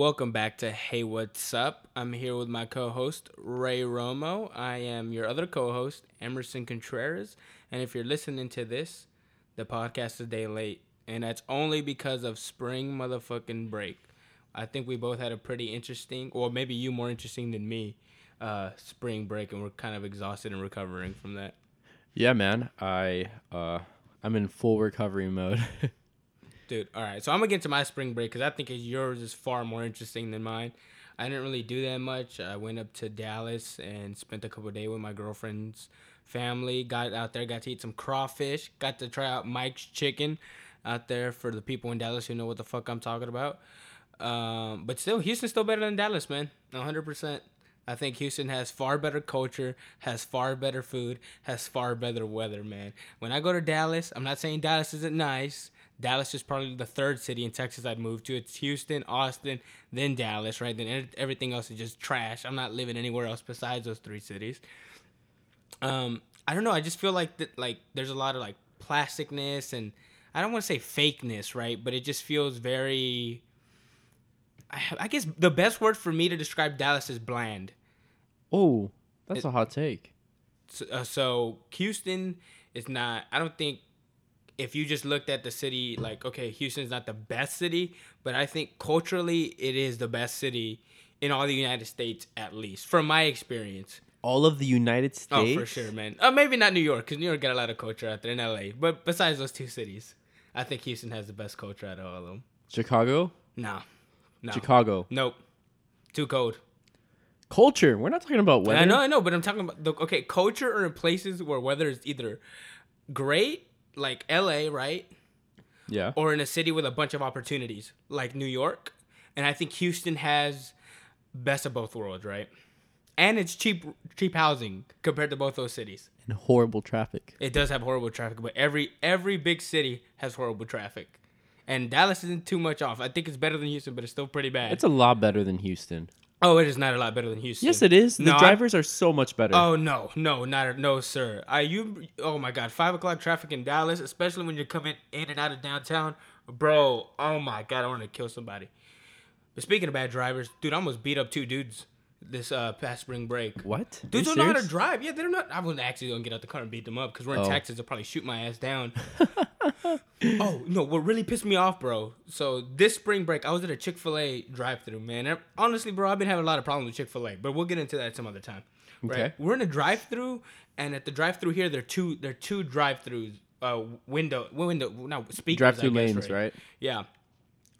Welcome back to Hey What's Up. I'm here with my co host, Ray Romo. I am your other co host, Emerson Contreras. And if you're listening to this, the podcast is a day late. And that's only because of spring motherfucking break. I think we both had a pretty interesting, or maybe you more interesting than me, uh, spring break. And we're kind of exhausted and recovering from that. Yeah, man. I uh I'm in full recovery mode. Dude, all right. So I'm gonna get to my spring break because I think yours is far more interesting than mine. I didn't really do that much. I went up to Dallas and spent a couple days with my girlfriend's family. Got out there, got to eat some crawfish. Got to try out Mike's Chicken out there for the people in Dallas who know what the fuck I'm talking about. Um, but still, Houston's still better than Dallas, man. 100%. I think Houston has far better culture, has far better food, has far better weather, man. When I go to Dallas, I'm not saying Dallas isn't nice. Dallas is probably the third city in Texas I'd move to. It's Houston, Austin, then Dallas, right? Then everything else is just trash. I'm not living anywhere else besides those three cities. Um, I don't know. I just feel like that, like there's a lot of like plasticness and I don't want to say fakeness, right? But it just feels very. I, I guess the best word for me to describe Dallas is bland. oh, that's a hot take. So, uh, so Houston is not. I don't think if you just looked at the city, like okay, Houston's not the best city, but I think culturally it is the best city in all the United States, at least from my experience. All of the United States. Oh, for sure, man. Uh, maybe not New York, because New York got a lot of culture out there in LA. But besides those two cities, I think Houston has the best culture out of all of them. Chicago. No, no, Chicago. nope, too cold. Culture. We're not talking about weather. I know, I know, but I'm talking about the okay culture or in places where weather is either great, like LA, right, Yeah. or in a city with a bunch of opportunities, like New York. And I think Houston has best of both worlds, right? And it's cheap, cheap housing compared to both those cities. And horrible traffic. It does have horrible traffic, but every every big city has horrible traffic. And Dallas isn't too much off. I think it's better than Houston, but it's still pretty bad. It's a lot better than Houston. Oh, it is not a lot better than Houston. Yes, it is. The No, I- drivers are so much better. Oh no, no, not no, sir. I you. Oh my God, five o'clock traffic in Dallas, especially when you're coming in and out of downtown, bro. Oh my God, I want to kill somebody. But speaking of bad drivers, dude, I almost beat up two dudes this uh past spring break. what? Dudes don't you know how to drive. Yeah, they're not. Know I wasn't actually gonna get out the car and beat them up because we're in Oh. Texas. They'll probably shoot my ass down. oh no, what really pissed me off, bro? So this spring break, I was at a Chick Fil A drive-through. Man, And honestly, bro, I've been having a lot of problems with Chick Fil A, but we'll get into that some other time. Right? Okay. We're in a drive-through, and at the drive-through here, there are two there are two drive-throughs. Uh, window, window, no speakers. Drive-through guess, lanes, right? Yeah.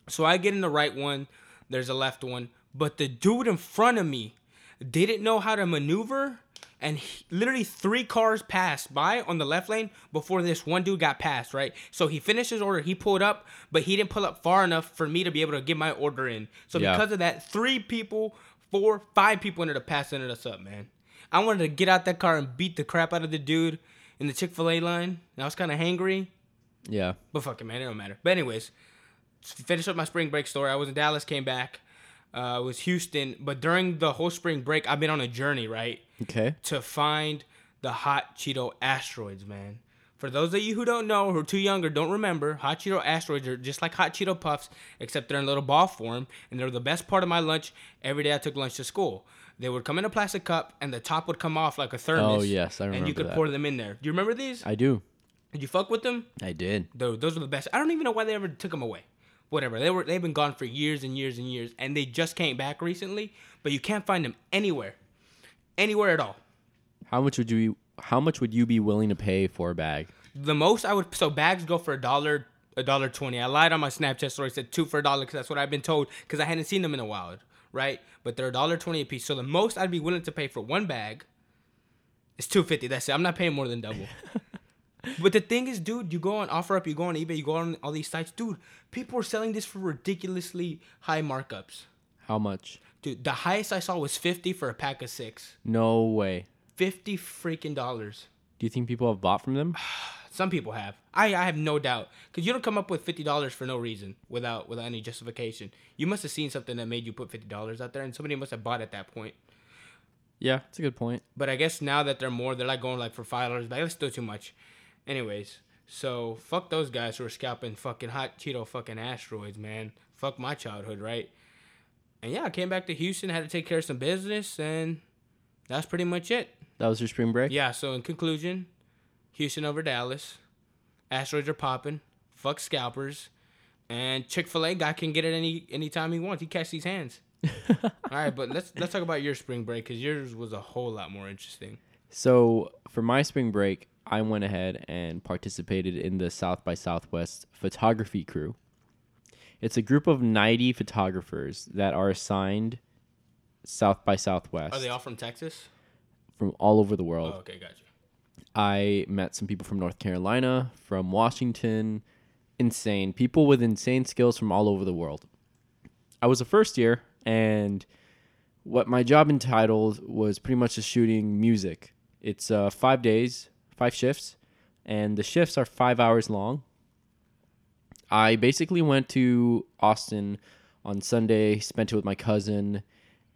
So I get in the right one. There's a left one, but the dude in front of me didn't know how to maneuver, and he, literally three cars passed by on the left lane before this one dude got past. Right. So he finished his order. He pulled up, but he didn't pull up far enough for me to be able to get my order in. So Yeah. because of that, three people, four, five people ended up passing us up, man. I wanted to get out that car and beat the crap out of the dude in the Chick Fil A line. And I was kind of hangry. Yeah. But fuck it, man, it don't matter. But anyways, finish up my spring break story. I was in Dallas, came back. Uh, was Houston, but during the whole spring break, I've been on a journey, right, Okay. to find the hot Cheeto asteroids, man. For those of you who don't know, who are too young or don't remember, hot Cheeto asteroids are just like hot Cheeto puffs, except they're in little ball form, and they're the best part of my lunch every day I took lunch to school. They would come in a plastic cup, and the top would come off like a thermos. Oh, yes, I remember And you could that. pour them in there. Do you remember these? I do. Did you fuck with them? I did. Dude, those were the best. I don't even know why they ever took them away. Whatever. They were they've been gone for years and years and years and they just came back recently, but you can't find them anywhere. Anywhere at all. How much would you? How much would you be willing to pay for a bag? The most I would so bags go for a dollar a dollar 20. I lied on my Snapchat story said 2 for a dollar cuz that's what I've been told cuz I hadn't seen them in a while, right? But they're a dollar 20 a piece. So the most I'd be willing to pay for one bag is 250. That's it. I'm not paying more than double. But the thing is, dude, you go on OfferUp, you go on eBay, you go on all these sites, dude. People are selling this for ridiculously high markups, How much? dude. The highest I saw was fifty for a pack of six. No way. Fifty freaking dollars. Do you think people have bought from them? Some people have. I, I have no doubt, because you don't come up with fifty dollars for no reason, without without any justification. You must have seen something that made you put fifty dollars out there, and somebody must have bought at that point. Yeah, it's a good point. But I guess now that they're more, they're like going like for five dollars. But that's still too much. Anyways, so fuck those guys who are scalping fucking hot Cheeto fucking asteroids, man. Fuck my childhood, right? and yeah, I came back to Houston, had to take care of some business, and that's pretty much it. That was your spring break. Yeah. So in conclusion, Houston over Dallas, asteroids are popping. Fuck scalpers, and Chick Fil A guy can get it any anytime he wants. He catch these hands. All right, but let's let's talk about your spring break because yours was a whole lot more interesting. So for my spring break, I went ahead and participated in the South by Southwest photography crew. It's a group of 90 photographers that are assigned South by Southwest Are they all from Texas? from all over the Oh, world. okay, gotcha. I met some people from North Carolina, from Washington, insane people with insane skills from all over the world. I was a first year, and what my job entitled was pretty much just shooting music. It's uh, five days, five shifts, and the shifts are five hours long. I basically went to Austin on Sunday, spent it with my cousin,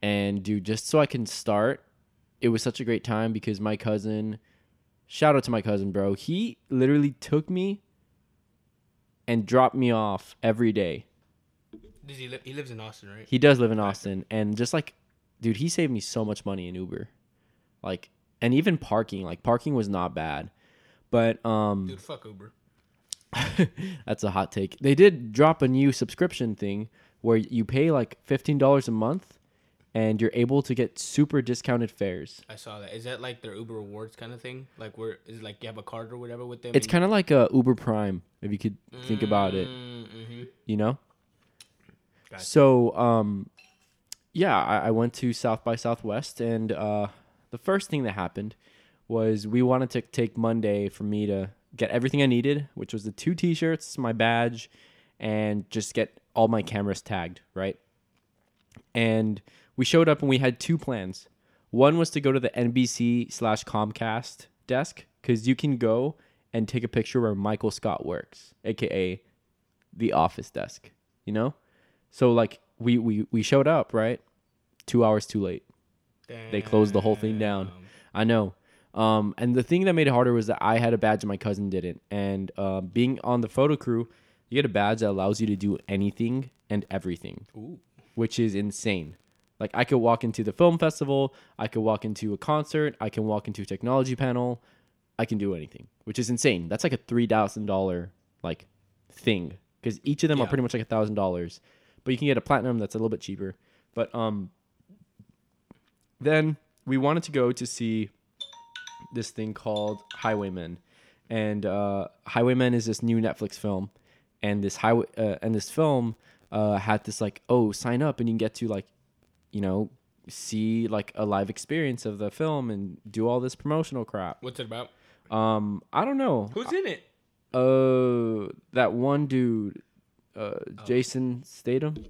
and dude, just so I can start, it was such a great time because my cousin, shout out to my cousin, bro, he literally took me and dropped me off every day. Does he live? He lives in Austin, right? He does live in Austin, and just like, dude, he saved me so much money in Uber, like, and even parking. Like, parking was not bad, but um, Dude, fuck Uber. that's a hot take. They did drop a new subscription thing where you pay like fifteen dollars a month, and you're able to get super discounted fares. I saw that. Is that like their Uber rewards kind of thing? Like where is it like you have a card or whatever with them? It's kind of like a Uber Prime, if you could think about it. Mm-hmm. You know. Gotcha. So, um, yeah, I, I went to South by Southwest, and uh, the first thing that happened was we wanted to take Monday for me to get everything I needed, which was the two T-shirts, my badge, and just get all my cameras tagged, right? And we showed up and we had two plans. One was to go to the NBC slash Comcast desk because you can go and take a picture where Michael Scott works, aka the office desk. You know, so like we we we showed up right, two hours too late. They closed the whole thing down. I know. Um, and the thing that made it harder was that I had a badge and my cousin didn't. And uh, being on the photo crew, you get a badge that allows you to do anything and everything, Ooh. which is insane. Like I could walk into the film festival, I could walk into a concert, I can walk into a technology panel, I can do anything, which is insane. That's like a three thousand dollar like thing because each of them are pretty much like a thousand dollars, but you can get a platinum that's a little bit cheaper. But um, then we wanted to go to see this thing called Highwaymen, and uh, Highwaymen is this new Netflix film, and this highway uh, and this film uh, had this like oh sign up and you can get to like, you know, see like a live experience of the film and do all this promotional crap. What's it about? Um, I don't know. Who's in it? Uh, that one dude, uh, Jason Statham.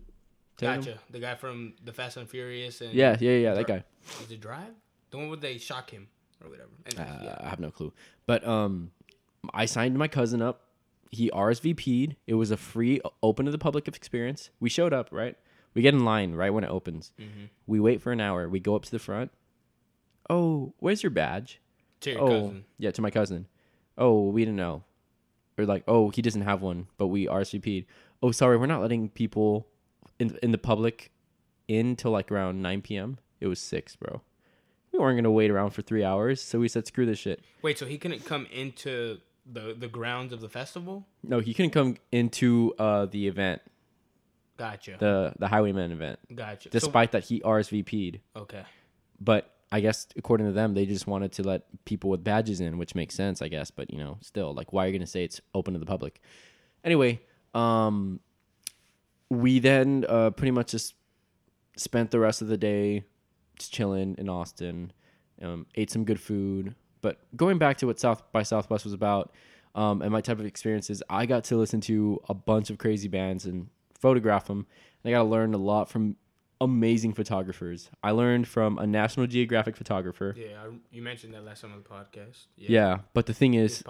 Tatum? Gotcha. The guy from the Fast and Furious and Yeah, yeah, yeah. That guy. Is it Drive? The one where they shock him or whatever. Anyways, Uh, yeah. I have no clue. But um, I signed my cousin up. He RSVP'd. It was a free, open to the public experience. We showed up, right? We get in line right when it opens. Mm-hmm. We wait for an hour. We go up to the front. Oh, where's your badge? To your oh, cousin. yeah, to my cousin. Oh, we didn't know. Or like, oh, he doesn't have one, but we RSVP'd. Oh, sorry, we're not letting people in in the public in till like around 9 p.m. It was six, bro. We weren't gonna wait around for three hours, so we said, screw this shit. Wait, so he couldn't come into the the grounds of the festival? No, he couldn't come into uh, the event, Gotcha. the the Highwayman event, gotcha. despite that he RSVP'd. okay. But I guess according to them, they just wanted to let people with badges in, which makes sense, I guess. But you know, still, like, why are you gonna say it's open to the public? Anyway, um, we then uh, pretty much just spent the rest of the day just chilling in Austin, um, ate some good food. But going back to what South by Southwest was about, um, and my type of experiences, I got to listen to a bunch of crazy bands and photograph them. And I got to learn a lot from amazing photographers. I learned from a National Geographic photographer. Yeah, I, you mentioned that last time on the podcast. Yeah, but the thing Is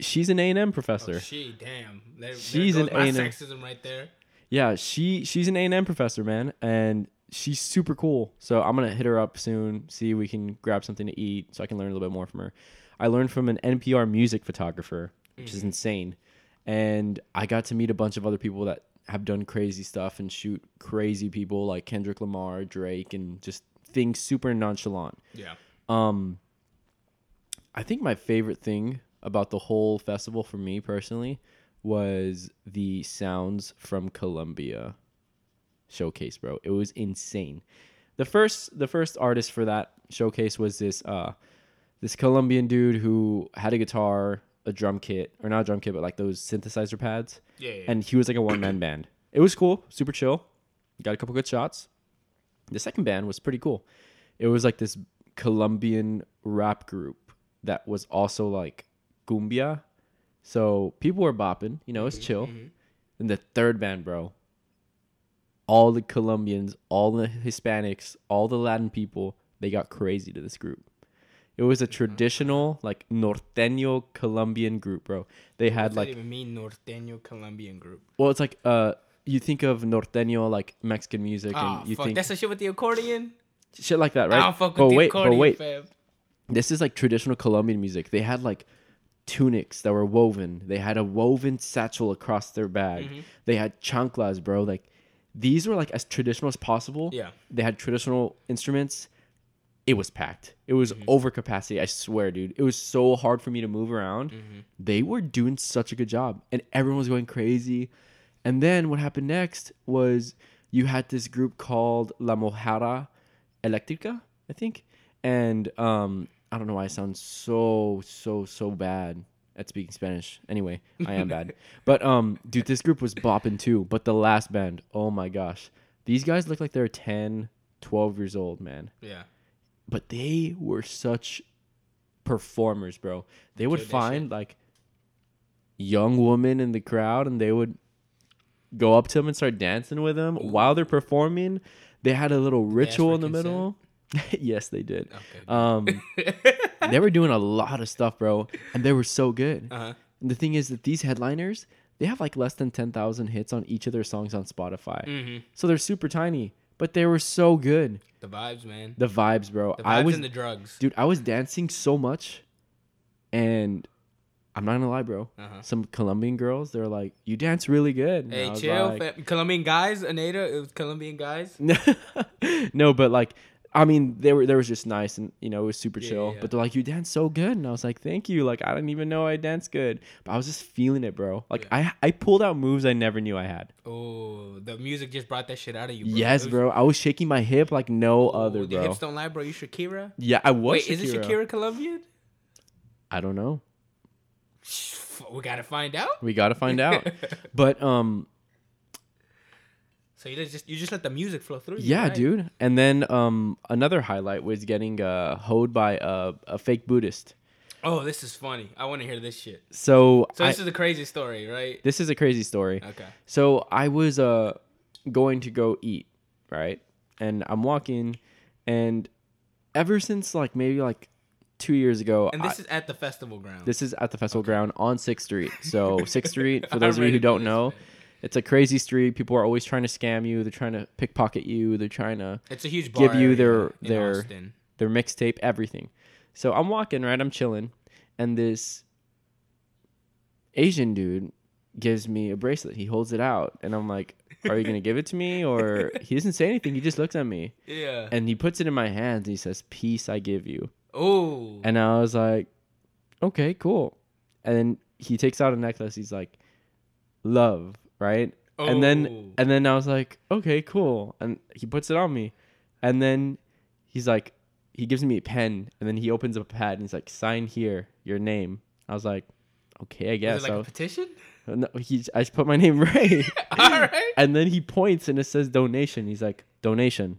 she's an A and M Oh, professor. she, damn. There, She's there an my A&M. sexism right there. Yeah, she she's an A and M professor, man, and she's super cool. So I'm gonna hit her up soon, see if we can grab something to eat, so I can learn a little bit more from her. I learned from an NPR music photographer, which is insane, and I got to meet a bunch of other people that have done crazy stuff and shoot crazy people like Kendrick Lamar, Drake, and just things super nonchalant. Yeah. Um, I think my favorite thing about the whole festival for me personally was the sounds from Colombia showcase, bro. It was insane. The first the first artist for that showcase was this uh this Colombian dude who had a guitar, a drum kit, or not a drum kit, but like those synthesizer pads. Yeah. yeah. And he was like a one man band. It was cool, super chill. Got a couple good shots. The second band was pretty cool. It was like this Colombian rap group that was also like cumbia. So people were bopping, you know, it's chill. And the third band, bro, all the Colombians, all the Hispanics, all the Latin people, they got crazy to this group. It was a traditional, like norteño Colombian group, bro. They had does like even mean Norteño Colombian group? well, it's like uh, you think of norteño like Mexican music, Ah, and you fuck. think That's the shit with the accordion. shit like that, right? I don't fuck with but the wait, accordion, but wait, fam. this is like traditional Colombian music. They had like tunics that were woven. They had a woven satchel across their bag. Mm-hmm. They had chanclas, bro. Like these were like as traditional as possible. Yeah. They had traditional instruments. It was packed. It was Mm-hmm. over capacity. I swear, dude. It was so hard for me to move around. Mm-hmm. They were doing such a good job, and everyone was going crazy. And then what happened next was you had this group called La Mojarra Electrica, I think. And um, I don't know why I sound so so so bad at speaking Spanish. Anyway, I am bad. But um, dude, this group was bopping too. But the last band, oh my gosh, these guys look like they're 10, 12 years old, man. Yeah. But they were such performers, bro. They would find like young women in the crowd, and they would go up to them and start dancing with them while they're performing. They had a little ritual in the middle. yes, they did. Okay. Um, they were doing a lot of stuff, bro, and they were so good. Uh-huh. And the thing is that these headliners, they have like less than ten thousand hits on each of their songs on Spotify, hmm so they're super tiny, but they were so good. The vibes, man. The vibes, bro. The vibes I was, and the drugs. dude, I was dancing so much, and I'm not gonna lie, bro. Uh-huh. Some Colombian girls, they're like, "You dance really good." And Hey, chill. like-. Colombian guys, Anita. It was Colombian guys. no, but like, I mean, they were they was just nice, and you know, it was super Yeah, chill. yeah. But they're like, "You dance so good," and I was like, "Thank you." Like, I didn't even know I dance good, but I was just feeling it, bro. Like, I I pulled out moves I never knew I had. Oh, the music just brought that shit out of you. Bro. yes, was- bro. I was shaking my hip like no other, The bro. hips don't lie, bro. You Shakira. Yeah, I was. Wait, is it Shakira Colombian? I don't know. We gotta find out. We gotta find out. but um, So you just you just let the music flow through. you, Yeah, right? dude. And then um, another highlight was getting uh, hoed by a, a fake Buddhist. Oh, this is funny. I want to hear this shit. So, So I- this is a crazy story, right? this is a crazy story. Okay. So I was uh going to go eat, right? And I'm walking, and ever since like maybe like two years ago, And I- this is at the festival ground. this is at the festival ground on Sixth Street. So Sixth Street, for those of you who don't know. It's a crazy street. People are always trying to scam you. They're trying to pickpocket you. They're trying to It's a huge give you their- their- Austin. their mixtape, everything. So I'm walking, right? I'm chilling, and this Asian dude gives me a bracelet. He holds it out, and I'm like, "Are you gonna give it to me?" Or he doesn't say anything. He just looks at me, Yeah. and he puts it in my hands. And he says, "Peace, I give you." Oh. And I was like, "Okay, cool." And then he takes out a necklace. He's like, "Love," right? And Oh. then and then I was like, "Okay, cool." And he puts it on me, and then he's like, he gives me a pen, and then he opens up a pad and he's like, "Sign here, your name." I was like, "Okay, I guess." it like so a petition? Uh, no, he, I just put my name right, All right. and then he points and it says donation. He's like, "Donation,"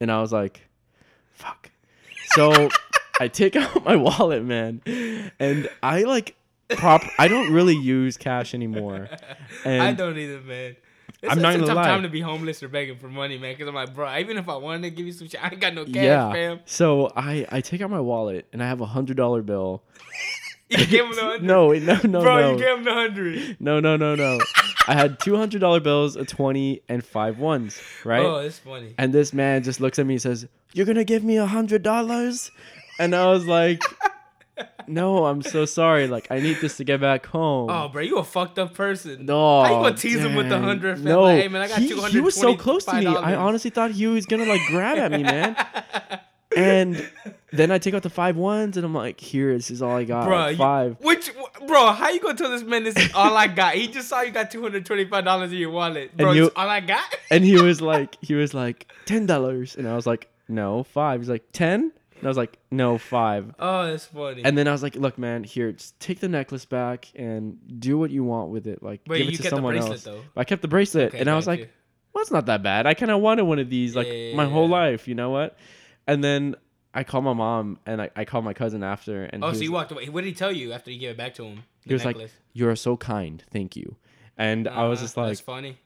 and I was like, "Fuck." So I take out my wallet, man, and I like prop. I don't really use cash anymore. And I don't either, man. It's, I'm it's not a gonna tough lie. time to be homeless or begging for money, man. Because I'm like, bro, even if I wanted to give you some shit, I ain't got no cash, yeah. fam. So I I take out my wallet and I have a hundred dollar bill. You gave him the hundred. No, no, no, bro, no, you gave him the hundred. no, no, no, no. I had two hundred dollar bills, a twenty, and five ones, right? Oh, it's funny. And this man just looks at me and says, "You're gonna give me a hundred dollars?" And I was like, no, I'm so sorry. Like, I need this to get back home. Oh, bro, you a fucked up person. No, How you gonna tease him with the 100, fam? No, Like, hey, man, I got he, he was so close to me. I honestly thought he was gonna like grab at me, man. and then I take out the five ones, and I'm like, "Here, this is all I got. Bro, like, you- five. Which, bro? How you gonna tell this man this is all I got? He just saw you got two hundred twenty-five dollars in your wallet, bro. And you- it's all I got. And he was like, he was like, ten dollars, and I was like, no, five. He's like, ten, and I was like, no, five. Oh, that's funny. And then I was like, look, man, here, just take the necklace back and do what you want with it. Like, Wait, give it you to kept the someone bracelet, else. though? I kept the bracelet, Okay, and I was got like, you. well, it's not that bad. I kind of wanted one of these like Yeah, my yeah, whole yeah. life. You know what? And then I called my mom, and I, I called my cousin after, and oh, he so was, you walked away. What did he tell you after you gave it back to him? The he was like, necklace? "You're so kind, thank you." And I was Uh, just like, that's funny.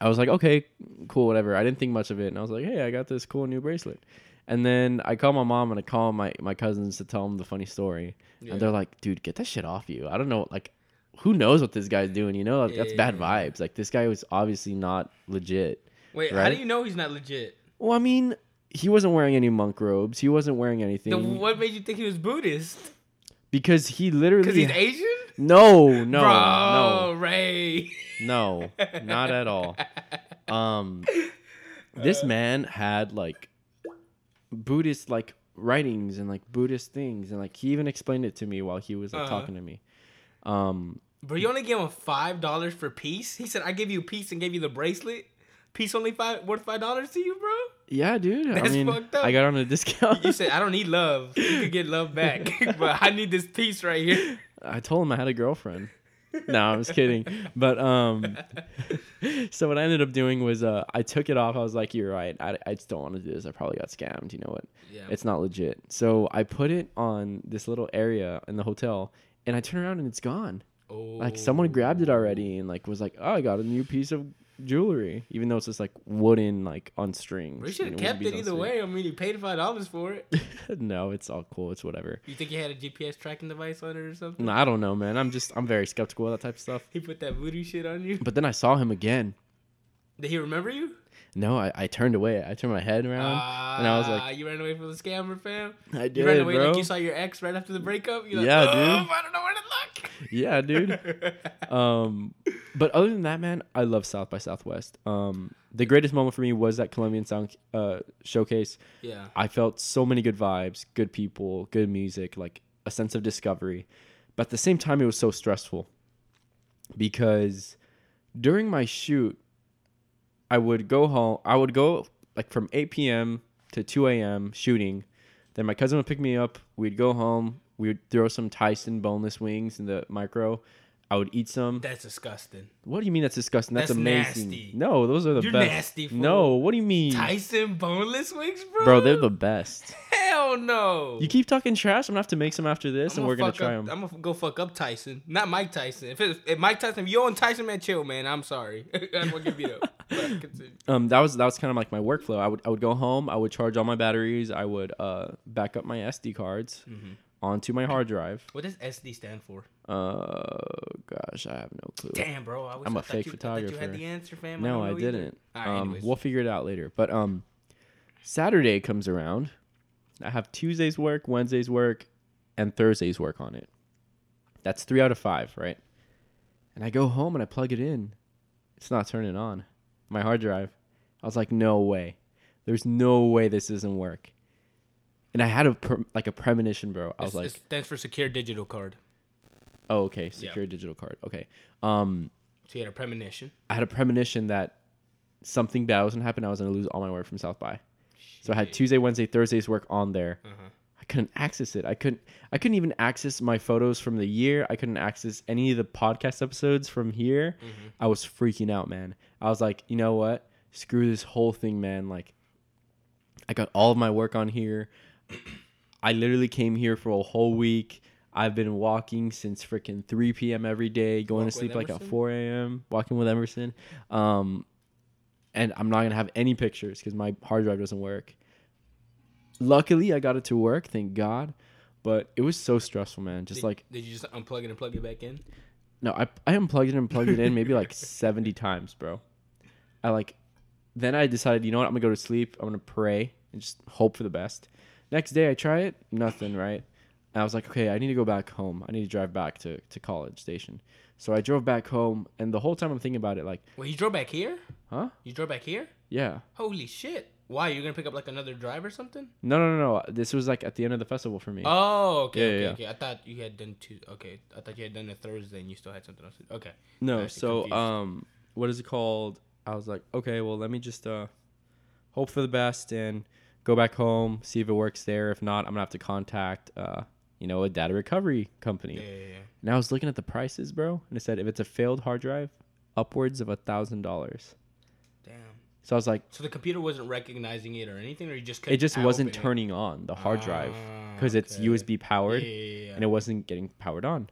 I was like, okay, cool, whatever. I didn't think much of it, and I was like, hey, I got this cool new bracelet. And then I called my mom and I called my my cousins to tell them the funny story, Yeah. and they're like, dude, get that shit off you. I don't know, like, who knows what this guy's doing? You know, that's bad Yeah. vibes. Like, this guy was obviously not legit. Wait, how do you know he's not legit? Well, I mean, he wasn't wearing any monk robes. He wasn't wearing anything Then what made you think he was Buddhist? because he literally. Because he's Asian? no, no, Bro, Ray. no, no, not at all. Um, this man had like Buddhist like writings and like Buddhist things, and like he even explained it to me while he was like Uh-huh. talking to me. Um, Bro, you only gave him five dollars for peace. He said, "I gave you peace and gave you the bracelet. Peace only five worth five dollars to you, bro." yeah, dude. I That's mean, fucked up. I got on a discount. You said, "I don't need love. You could get love back, but I need this peace right here." I told him I had a girlfriend. No, I was kidding. But um, so what I ended up doing was uh, I took it off. I was like, "You're right. I, I just don't want to do this. I probably got scammed. You know what? Yeah. It's not legit." So I put it on this little area in the hotel, and I turn around and it's gone. Oh. Like someone grabbed it already and like was like, "Oh, I got a new piece of jewelry," even though it's just like wooden, like on strings. We should have kept it either way. I mean, you paid five dollars for it. no, it's all cool. It's whatever. You think he had a GPS tracking device on it or something? No, I don't know, man. I'm just I'm very skeptical of that type of stuff. He put that voodoo shit on you. But then I saw him again. Did he remember you? No, I, I turned away. I turned my head around and I was Ah, like, you ran away from the scammer, fam. I You did, ran away bro. like you saw your ex right after the breakup. You're like, Yeah, "Oh, dude. I don't know where to look. yeah, dude. Um, but other than that, man, I love South by Southwest. Um, the greatest moment for me was that Colombian Sound uh, showcase. yeah. I felt so many good vibes, good people, good music, like a sense of discovery. But at the same time, it was so stressful because during my shoot, I would go home. I would go like from 8 p.m. to 2 a.m. shooting. Then my cousin would pick me up. We'd go home. We would throw some Tyson boneless wings in the micro. I would eat some. That's disgusting. What do you mean that's disgusting? That's, That's amazing. nasty. No, those are the You're best. nasty, fool. No, what do you mean? Tyson boneless wings, bro. Bro, they're the best. hell no. You keep talking trash. I'm gonna have to make some after this, and we're gonna try up, them. I'm gonna go fuck up Tyson, not Mike Tyson. If, it's, if Mike Tyson, if you own Tyson, man, chill, man. I'm sorry. I'm gonna give you up. Um, that was that was kind of like my workflow. I would I would go home. I would charge all my batteries. I would uh back up my SD cards Mm-hmm. onto my hard drive. What does SD stand for? Uh, gosh, I have no clue. Damn, bro. I was, I'm a I fake you, I you photographer. had the answer, fam. No, don't I didn't. Right, um, we'll figure it out later. But um, Saturday comes around. I have Tuesday's work, Wednesday's work, and Thursday's work on it. That's three out of five, right? And I go home and I plug it in. It's not turning on. My hard drive. I was like, no way. There's no way this doesn't work. And I had a like a premonition, bro. I was It's- like, it stands for secure digital card. oh, okay, secure digital card. Okay. Um, So you had a premonition. I had a premonition that something bad was gonna happen. I was gonna lose all my work from South by. So I had Tuesday, Wednesday, Thursday's work on there. Uh-huh. I couldn't access it. I couldn't. I couldn't even access my photos from the year. I couldn't access any of the podcast episodes from here. Mm-hmm. I was freaking out, man. I was like, you know what? Screw this whole thing, man. Like, I got all of my work on here. I literally came here for a whole week. I've been walking since freaking 3 p.m. every day, going Walk to sleep like at 4 a.m., walking with Emerson. Um, and I'm not to have any pictures because my hard drive doesn't work. Luckily, I got it to work, thank God. But it was so stressful, man. Just Did, like, did you just unplug it and plug it back in? no, I, I unplugged it and plugged it in maybe like 70 times, bro. I like, then I decided, you know what? I'm to go to sleep. I'm to pray and just hope for the best. Next day, I try it, nothing, right? And I was like, okay, I need to go back home. I need to drive back to, to college station. So I drove back home, and the whole time I'm thinking about it, like, Wait, you drove back here? Huh? You drove back here? Yeah. Holy shit! Why You're gonna pick up like another drive or something? No, no, no, no. This was like at the end of the festival for me. Oh, okay, Yeah, okay, yeah, okay. I thought you had done two. Okay, I thought you had done a Thursday and you still had something else. Okay. no, so confused. um, what is it called? I was like, okay, well, let me just uh, hope for the best and go back home, see if it works there. If not, I'm gonna have to contact uh, you know, a data recovery company. Yeah, yeah, yeah. And I was looking at the prices, bro, and it said if it's a failed hard drive, upwards of a thousand dollars. Damn. So I was like, So the computer wasn't recognizing it or anything, or you just it just wasn't it? turning on the hard drive Ah, because it's okay. USB powered Yeah, yeah, yeah. and it wasn't getting powered on.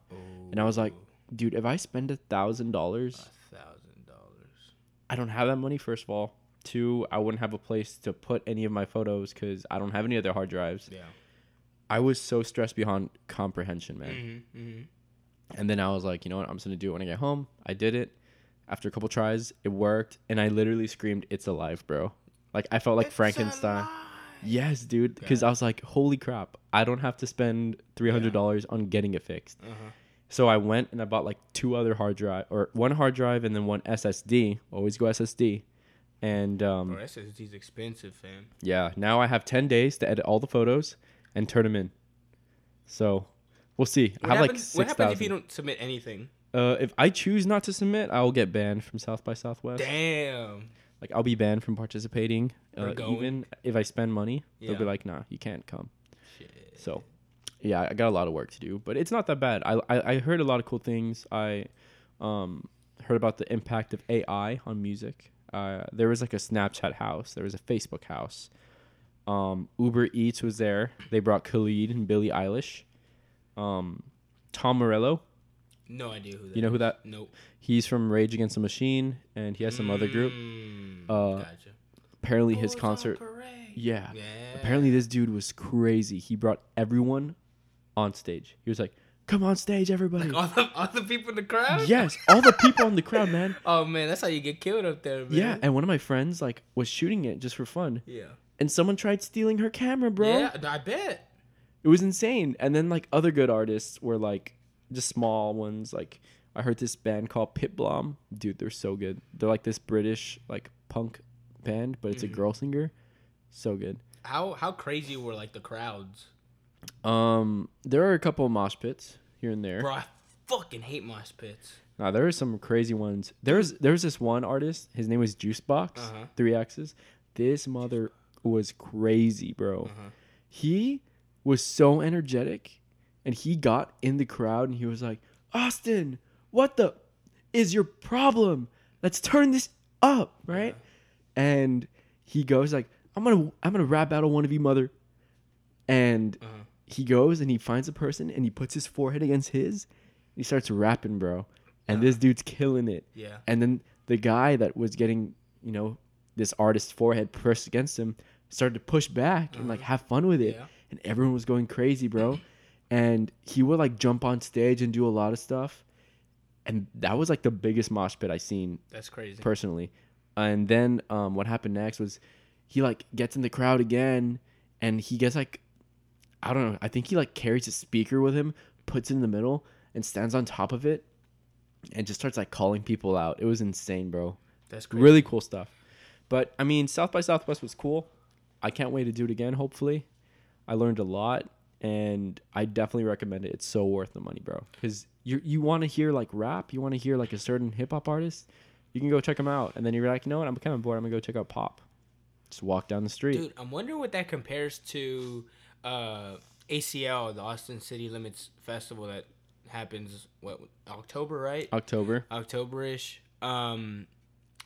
And I was like, dude, if I spend a thousand dollars, a thousand dollars. I don't have that money. First of all, two, I wouldn't have a place to put any of my photos because I don't have any other hard drives. Yeah. I was so stressed beyond comprehension, man. Mm-hmm, mm-hmm. And then I was like, you know what? I'm just gonna do it when I get home. I did it. After a couple tries, it worked, and I literally screamed, "It's alive, bro!" Like I felt like Frankenstein. Yes, dude. Because I was like, "Holy crap! I don't have to spend three hundred dollars on getting it fixed." Uh-huh. So I went and I bought like two other hard drive or one hard drive and then one SSD. Always go SSD. And um, Bro, SSD's expensive, fam. yeah, now I have ten days to edit all the photos and turn them in. So we'll see. What I have like happens, what six happens if you don't submit anything? Uh, if I choose not to submit, I will get banned from South by Southwest. Damn. Like I'll be banned from participating. Or Uh, even if I spend money, they'll be like, "Nah, you can't come." Shit. So, yeah, I got a lot of work to do, but it's not that bad. I I, I heard a lot of cool things. I um heard about the impact of AI on music. Uh, there was like a Snapchat house. There was a Facebook house. Um, Uber Eats was there. They brought Khalid and Billie Eilish. Um, Tom Morello. No idea who that You know who that- Nope. He's from Rage Against the Machine, and he has some other group. Mm, Uh, gotcha. Apparently, his concert. Yeah. Yeah. Apparently, this dude was crazy. He brought everyone on stage. He was like, "Come on stage, everybody!" Like all the all the people in the crowd. yes, all the people in the crowd, man. Oh man, that's how you get killed up there, man. Yeah, and one of my friends like was shooting it just for fun, Yeah. and someone tried stealing her camera, bro. Yeah, I bet. It was insane. And then like other good artists were like just small ones. Like I heard this band called Pip Blom. Dude, they're so good. They're like this British like punk band, but it's Mhm. a girl singer. So good. How how crazy were like the crowds, Um, there are a couple of mosh pits here and there. bro? I fucking hate mosh pits. Nah, there are some crazy ones. There's there's this one artist. His name was Juicebox. Uh-huh. Three X's. This mother was crazy, bro. Uh-huh. He was so energetic, and he got in the crowd and he was like, "Austin, what the is your problem? Let's turn this up, right?" And he goes like, "I'm gonna I'm gonna rap battle one of you, mother." And Uh-huh. he goes and he finds a person and he puts his forehead against his. He starts rapping, bro. And this dude's killing it. Yeah. And then the guy that was getting, you know, this artist's forehead pressed against him started to push back and like have fun with it. Yeah. And everyone was going crazy, bro. and he would like jump on stage and do a lot of stuff. And that was like the biggest mosh pit I seen That's crazy. personally. And then um, what happened next was he like gets in the crowd again and he gets like I don't know, I think he like carries a speaker with him, puts it in the middle and stands on top of it and just starts like calling people out. It was insane, bro. That's crazy. Really cool stuff. But I mean, South by Southwest was cool. I can't wait to do it again, hopefully. I learned a lot and I definitely recommend it. It's so worth the money, bro. Cuz you you want to hear like rap, you want to hear like a certain hip hop artist, you can go check them out and then you're like, "You know what? I'm kind of bored. I'm going to go check out pop." Just walk down the street. Dude, I'm wondering what that compares to uh, ACL, the Austin City Limits Festival that happens what October, right? October. Octoberish. Um,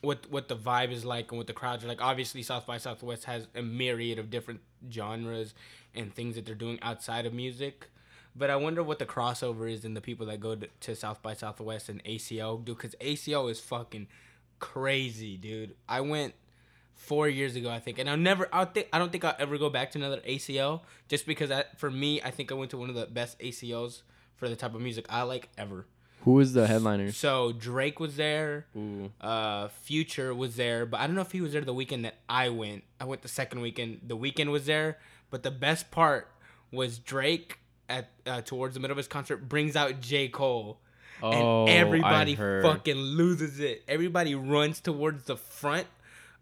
what what the vibe is like and what the crowds are like. Obviously, South by Southwest has a myriad of different genres and things that they're doing outside of music. But I wonder what the crossover is in the people that go to, to South by Southwest and ACL, dude. Because ACL is fucking crazy, dude. I went four years ago, I think, and I'll never. I think I don't think I'll ever go back to another ACL, just because I, for me, I think I went to one of the best ACLs for the type of music I like ever. Who was the headliners? So Drake was there. Ooh. Uh, Future was there, but I don't know if he was there the weekend that I went. I went the second weekend. The Weeknd was there, but the best part was Drake, at uh, towards the middle of his concert brings out J Cole. Oh, and everybody fucking loses it. Everybody runs towards the front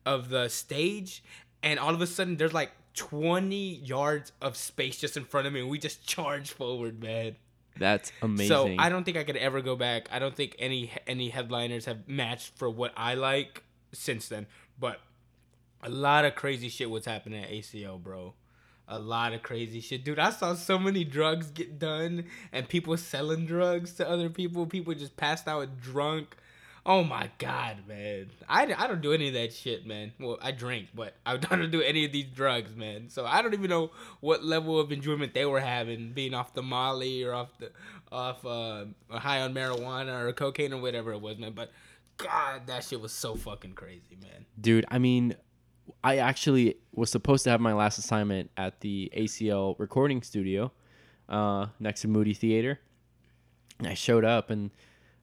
of the stage, and all of a sudden there's like 20 yards of space just in front of me, and we just charge forward, man. That's amazing. So I don't think I could ever go back. I don't think any any headliners have matched for what I like since then. But a lot of crazy shit was happening at ACL, bro. A lot of crazy shit, dude. I saw so many drugs get done, and people selling drugs to other people. People just passed out drunk. Oh my god, man! I, I don't do any of that shit, man. Well, I drink, but I don't do any of these drugs, man. So I don't even know what level of enjoyment they were having, being off the Molly or off the off uh, high on marijuana or cocaine or whatever it was, man. But God, that shit was so fucking crazy, man. dude i mean i actually was supposed to have my last assignment at the acl recording studio uh, next to moody theater. And i showed up and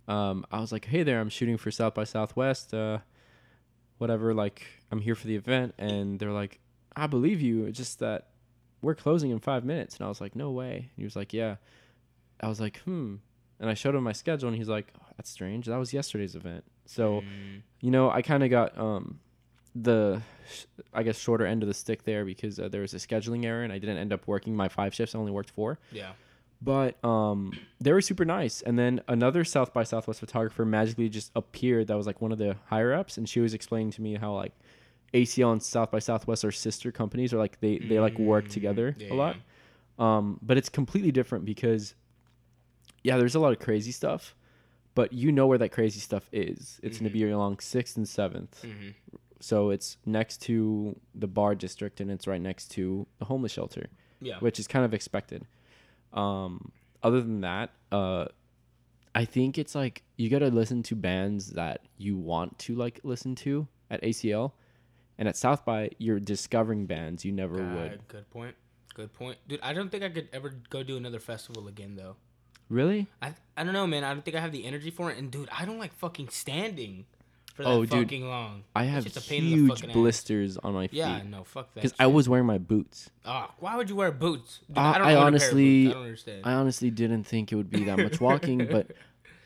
um, i was like hey there i'm shooting for south by southwest uh, whatever like i'm here for the event. And they're like i believe you it's just that we're closing in five minutes. And i was like no way. And he was like yeah. I was like hmm. And i showed him my schedule and he's like oh, that's strange that was yesterday's event. So Mm, you know, I kind of got um, the, I guess, shorter end of the stick there because uh, there was a scheduling error and I didn't end up working my five shifts. I only worked four. yeah. But um, they were super nice. And then another South by Southwest photographer magically just appeared that was like one of the higher ups. And she was explaining to me how like ACL and South by Southwest are sister companies or like they, they like work Mm, together yeah, a lot. Um, but it's completely different because, yeah, there's a lot of crazy stuff. But you know where that crazy stuff is. It's going to be along 6th and 7th. hmm So it's next to the bar district and it's right next to the homeless shelter, Yeah. which is kind of expected. Um, other than that, uh, I think it's like you got to listen to bands that you want to like listen to at ACL, and at South by you're discovering bands you never would. Good point. Good point, dude. I don't think I could ever go do another festival again, though. Really? I I don't know, man. I don't think I have the energy for it. And dude, I don't like fucking standing for that Oh, dude. fucking long. I have just a pain in the huge fucking ass. blisters on my feet Yeah, no, fuck that. because I was wearing my boots. Ah, why would you wear boots? Dude, don't I pair of honestly-. I don't understand. I honestly didn't think it would be that much walking, but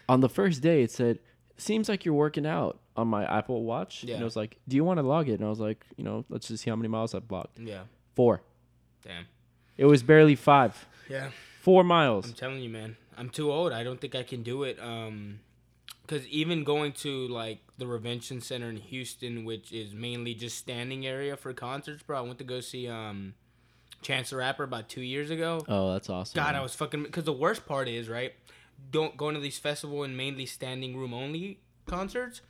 on the first day it said, "Seems like you're working out." On my Apple Watch, and I was like, "Do you want to log it?" And I was like, "You know, let's just see how many miles I've logged." yeah, Four. damn. It was barely five. Yeah, Four miles. I'm telling you, man. I'm too old. I don't think I can do it. Um, because even going to like the Revention Center in Houston, which is mainly just standing area for concerts, bro. I went to go see um, Chance the Rapper about two years ago. Oh, that's awesome. God. I was fucking. Because the worst part is right, don't going to these festival and mainly standing room only concerts.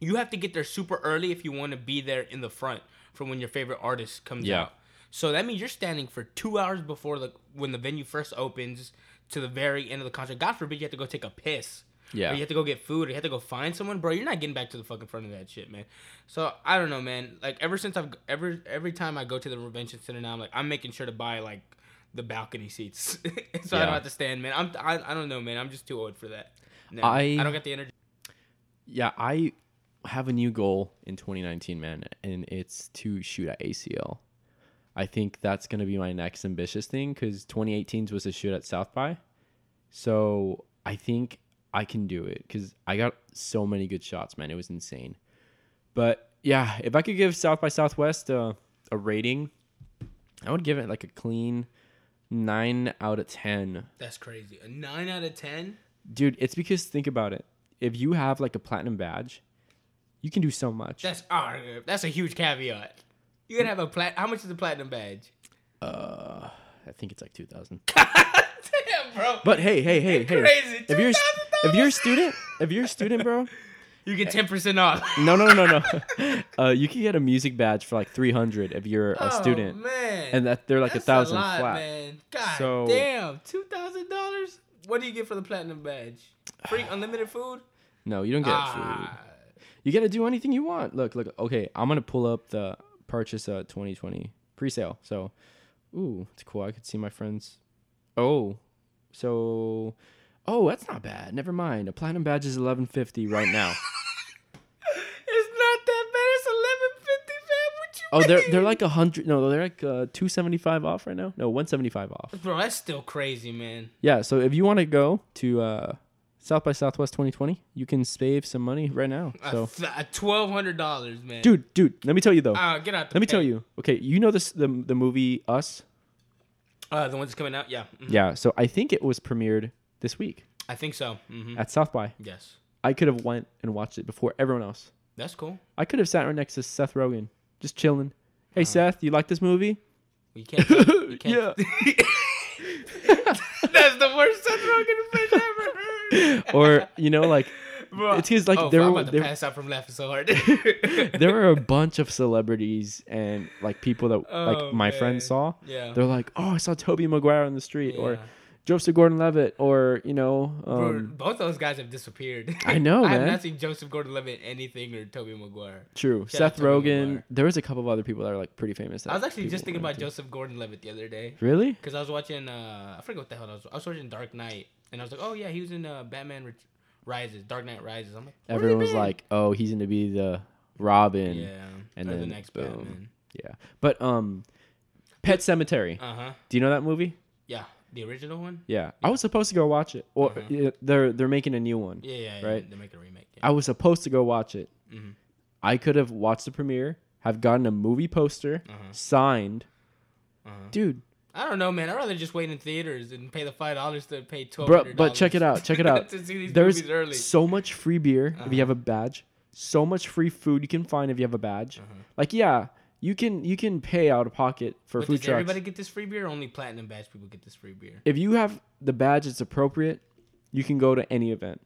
You have to get there super early if you want to be there in the front from when your favorite artist comes Yeah. out. So that means you're standing for two hours before the when the venue first opens to the very end of the concert. God forbid you have to go take a piss. Yeah. Or you have to go get food or you have to go find someone, bro. You're not getting back to the fucking front of that shit, man. So I don't know, man. Like ever since I've ever every time I go to the Revention Center now, I'm like I'm making sure to buy like the balcony seats, so I don't have to stand, man. I'm I, I don't know, man. I'm just too old for that. No, I- I don't get the energy. yeah, I have a new goal in 2019, man, and it's to shoot at ACL. I think that's gonna be my next ambitious thing because 2018's was a shoot at South by, so I think I can do it because I got so many good shots, man. It was insane. But yeah, if I could give South by Southwest uh, a rating, I would give it like a clean nine out of ten. That's crazy. A nine out of ten. Dude, it's because think about it. If you have like a platinum badge, you can do so much. That's ah, that's a huge caveat. You gotta have a plat. How much is a platinum badge? Uh, I think it's like two thousand. Damn, bro. But hey, hey, hey, hey! Crazy. If you're $2,000? If you're a student, if you're a student, bro, you get ten percent off. no, no, no, no. Uh, you can get a music badge for like three hundred if you're a student, Oh, man. and that they're like That's a thousand lot, flat. Man. God So- damn, two thousand dollars. What do you get for the platinum badge? Free unlimited food. No, you don't get food. Ah, You get to do anything you want. Look, look. Okay, I'm gonna pull up the purchase uh 2020 pre-sale. So, ooh, it's cool. I could see my friends. Oh, so, oh, that's not bad. Never mind. A platinum badge is 1150 right now. it's not that bad. It's eleven fifty, man. What you Oh, they're they're like a hundred. No, they're like uh, two seventy five off right now. No, one seventy five off. Bro, that's still crazy, man. Yeah. So if you want to go to uh, South by Southwest twenty twenty, you can save some money right now. So, twelve hundred dollars, man. dude, dude, let me tell you though. uh, get out. Let me tell you. Okay, you know this the the movie Us. Uh, the one that's coming out. Yeah. Mhm. Yeah. So I think it was premiered this week I think so. hmm at South by. Yes. I could have went and watched it before everyone else. That's cool. I could have sat right next to Seth Rogen, just chilling. Hey Uh-huh. Seth, you like this movie? You can't. You can't Yeah. That's the worst Seth Rogen impression I ever heard. or you know, like Bro. it's 'cause, like, oh, there I'm were- to there- pass out from laughing so hard. there were a bunch of celebrities and like people that Oh, like my man. friends saw. Yeah. They're like, "Oh, I saw Tobey Maguire on the street," or Yeah. Joseph Gordon-Levitt, or you know, um, both those guys have disappeared. I know, I have man. not seen Joseph Gordon-Levitt anything or Tobey Maguire. true. Shout Seth Rogen. Maguire. There was a couple of other people that are like pretty famous. I was actually just thinking about to. Joseph Gordon-Levitt the other day Really? because I was watching. Uh, I forget what the hell I was. I was watching Dark Knight, and I was like, "Oh yeah, he was in uh, Batman Ret- Rises, Dark Knight Rises." I'm like, Everyone was like, "Oh, he's gonna be the Robin." "Yeah," and or the next boom. Batman. Yeah. But um, Pet Sematary. Uh huh. Do you know that movie? Yeah, the original one. Yeah. I was supposed to go watch it, or Uh-huh. yeah, they're they're making a new one. Yeah, yeah, yeah. Right. They make a remake. Yeah. I was supposed to go watch it. Mhm. I could have watched the premiere, have gotten a movie poster Uh-huh. signed. Uh-huh. Dude, I don't know, man. I'd rather just wait in theaters and pay the five dollars to pay twelve. bro, but check it out. Check it out. to see these There's so much free beer if Uh-huh. you have a badge. So much free food you can find if you have a badge. Uh-huh. Like yeah, you can you can pay out of pocket for But food does trucks. everybody get this free beer? Only platinum badge people get this free beer. If you have the badge it's appropriate, you can go to any event.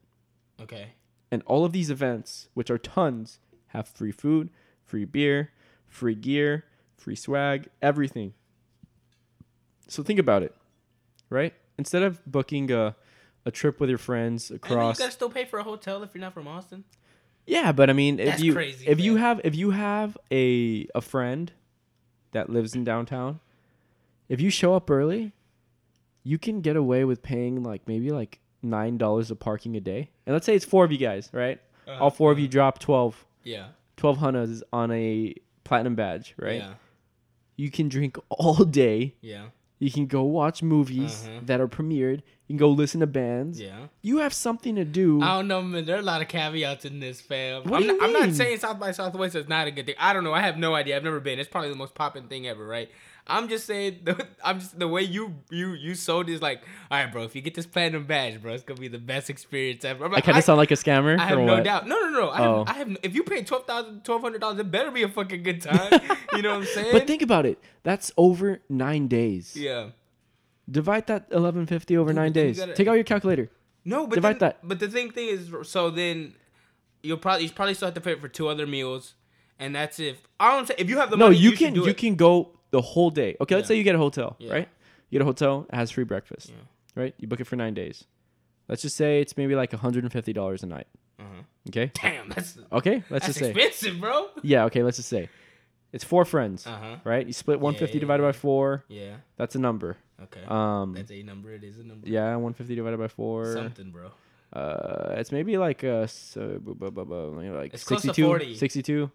Okay. And all of these events, which are tons, have free food, free beer, free gear, free swag, everything. So think about it, right? Instead of booking a, a trip with your friends And across, you gotta still pay for a hotel if you're not from Austin. Yeah, but I mean, if That's you crazy, if you have if you have a a friend that lives in downtown, if you show up early, you can get away with paying like maybe like nine dollars of parking a day. And let's say it's four of you guys, right? Uh-huh, all four of you uh-huh. drop 12, Yeah. 12 hunas on a platinum badge, right? Yeah. You can drink all day. Yeah. You can go watch movies Uh-huh. that are premiered. You can go listen to bands. Yeah. You have something to do. I don't know, man. There are a lot of caveats in this, fam. What I'm, do you not, I'm not saying South by Southwest is not a good thing. I don't know. I have no idea. I've never been. It's probably the most popping thing ever, right? I'm just saying. The, I'm just the way you you you sold is like, all right, bro. If you get this platinum badge, bro, it's gonna be the best experience ever. I'm I kind of sound like a scammer. I have no what? doubt. No, no, no. I, Oh. have, I have. If you pay twelve thousand, twelve hundred dollars, it better be a fucking good time. you know what I'm saying? But think about it. That's over nine days. yeah. Divide that eleven fifty over Dude, nine you days. gotta- Take out your calculator. No, but Divide then, that. But the thing thing is, so then you'll probably you probably still have to pay for two other meals, and that's if I don't say if you have the No, money. you, should can you it. can go the whole day. Okay, let's Yeah. say you get a hotel, Yeah. right? You get a hotel, it has free breakfast. Yeah. Right? You book it for nine days. Let's just say it's maybe like $150 a night. Uh-huh. Okay? Damn, that's Okay, let's that's just say. expensive, bro. Yeah, okay, let's just say. It's four friends, Uh huh. right? You split 150 yeah, divided by four. Yeah. That's a number. Okay. Um, that's a number. It is a number. yeah, 150 divided by four. Something, bro. Uh, it's maybe like uh, so, bu- bu- bu- bu- you know, like It's close to 62, 40. 62.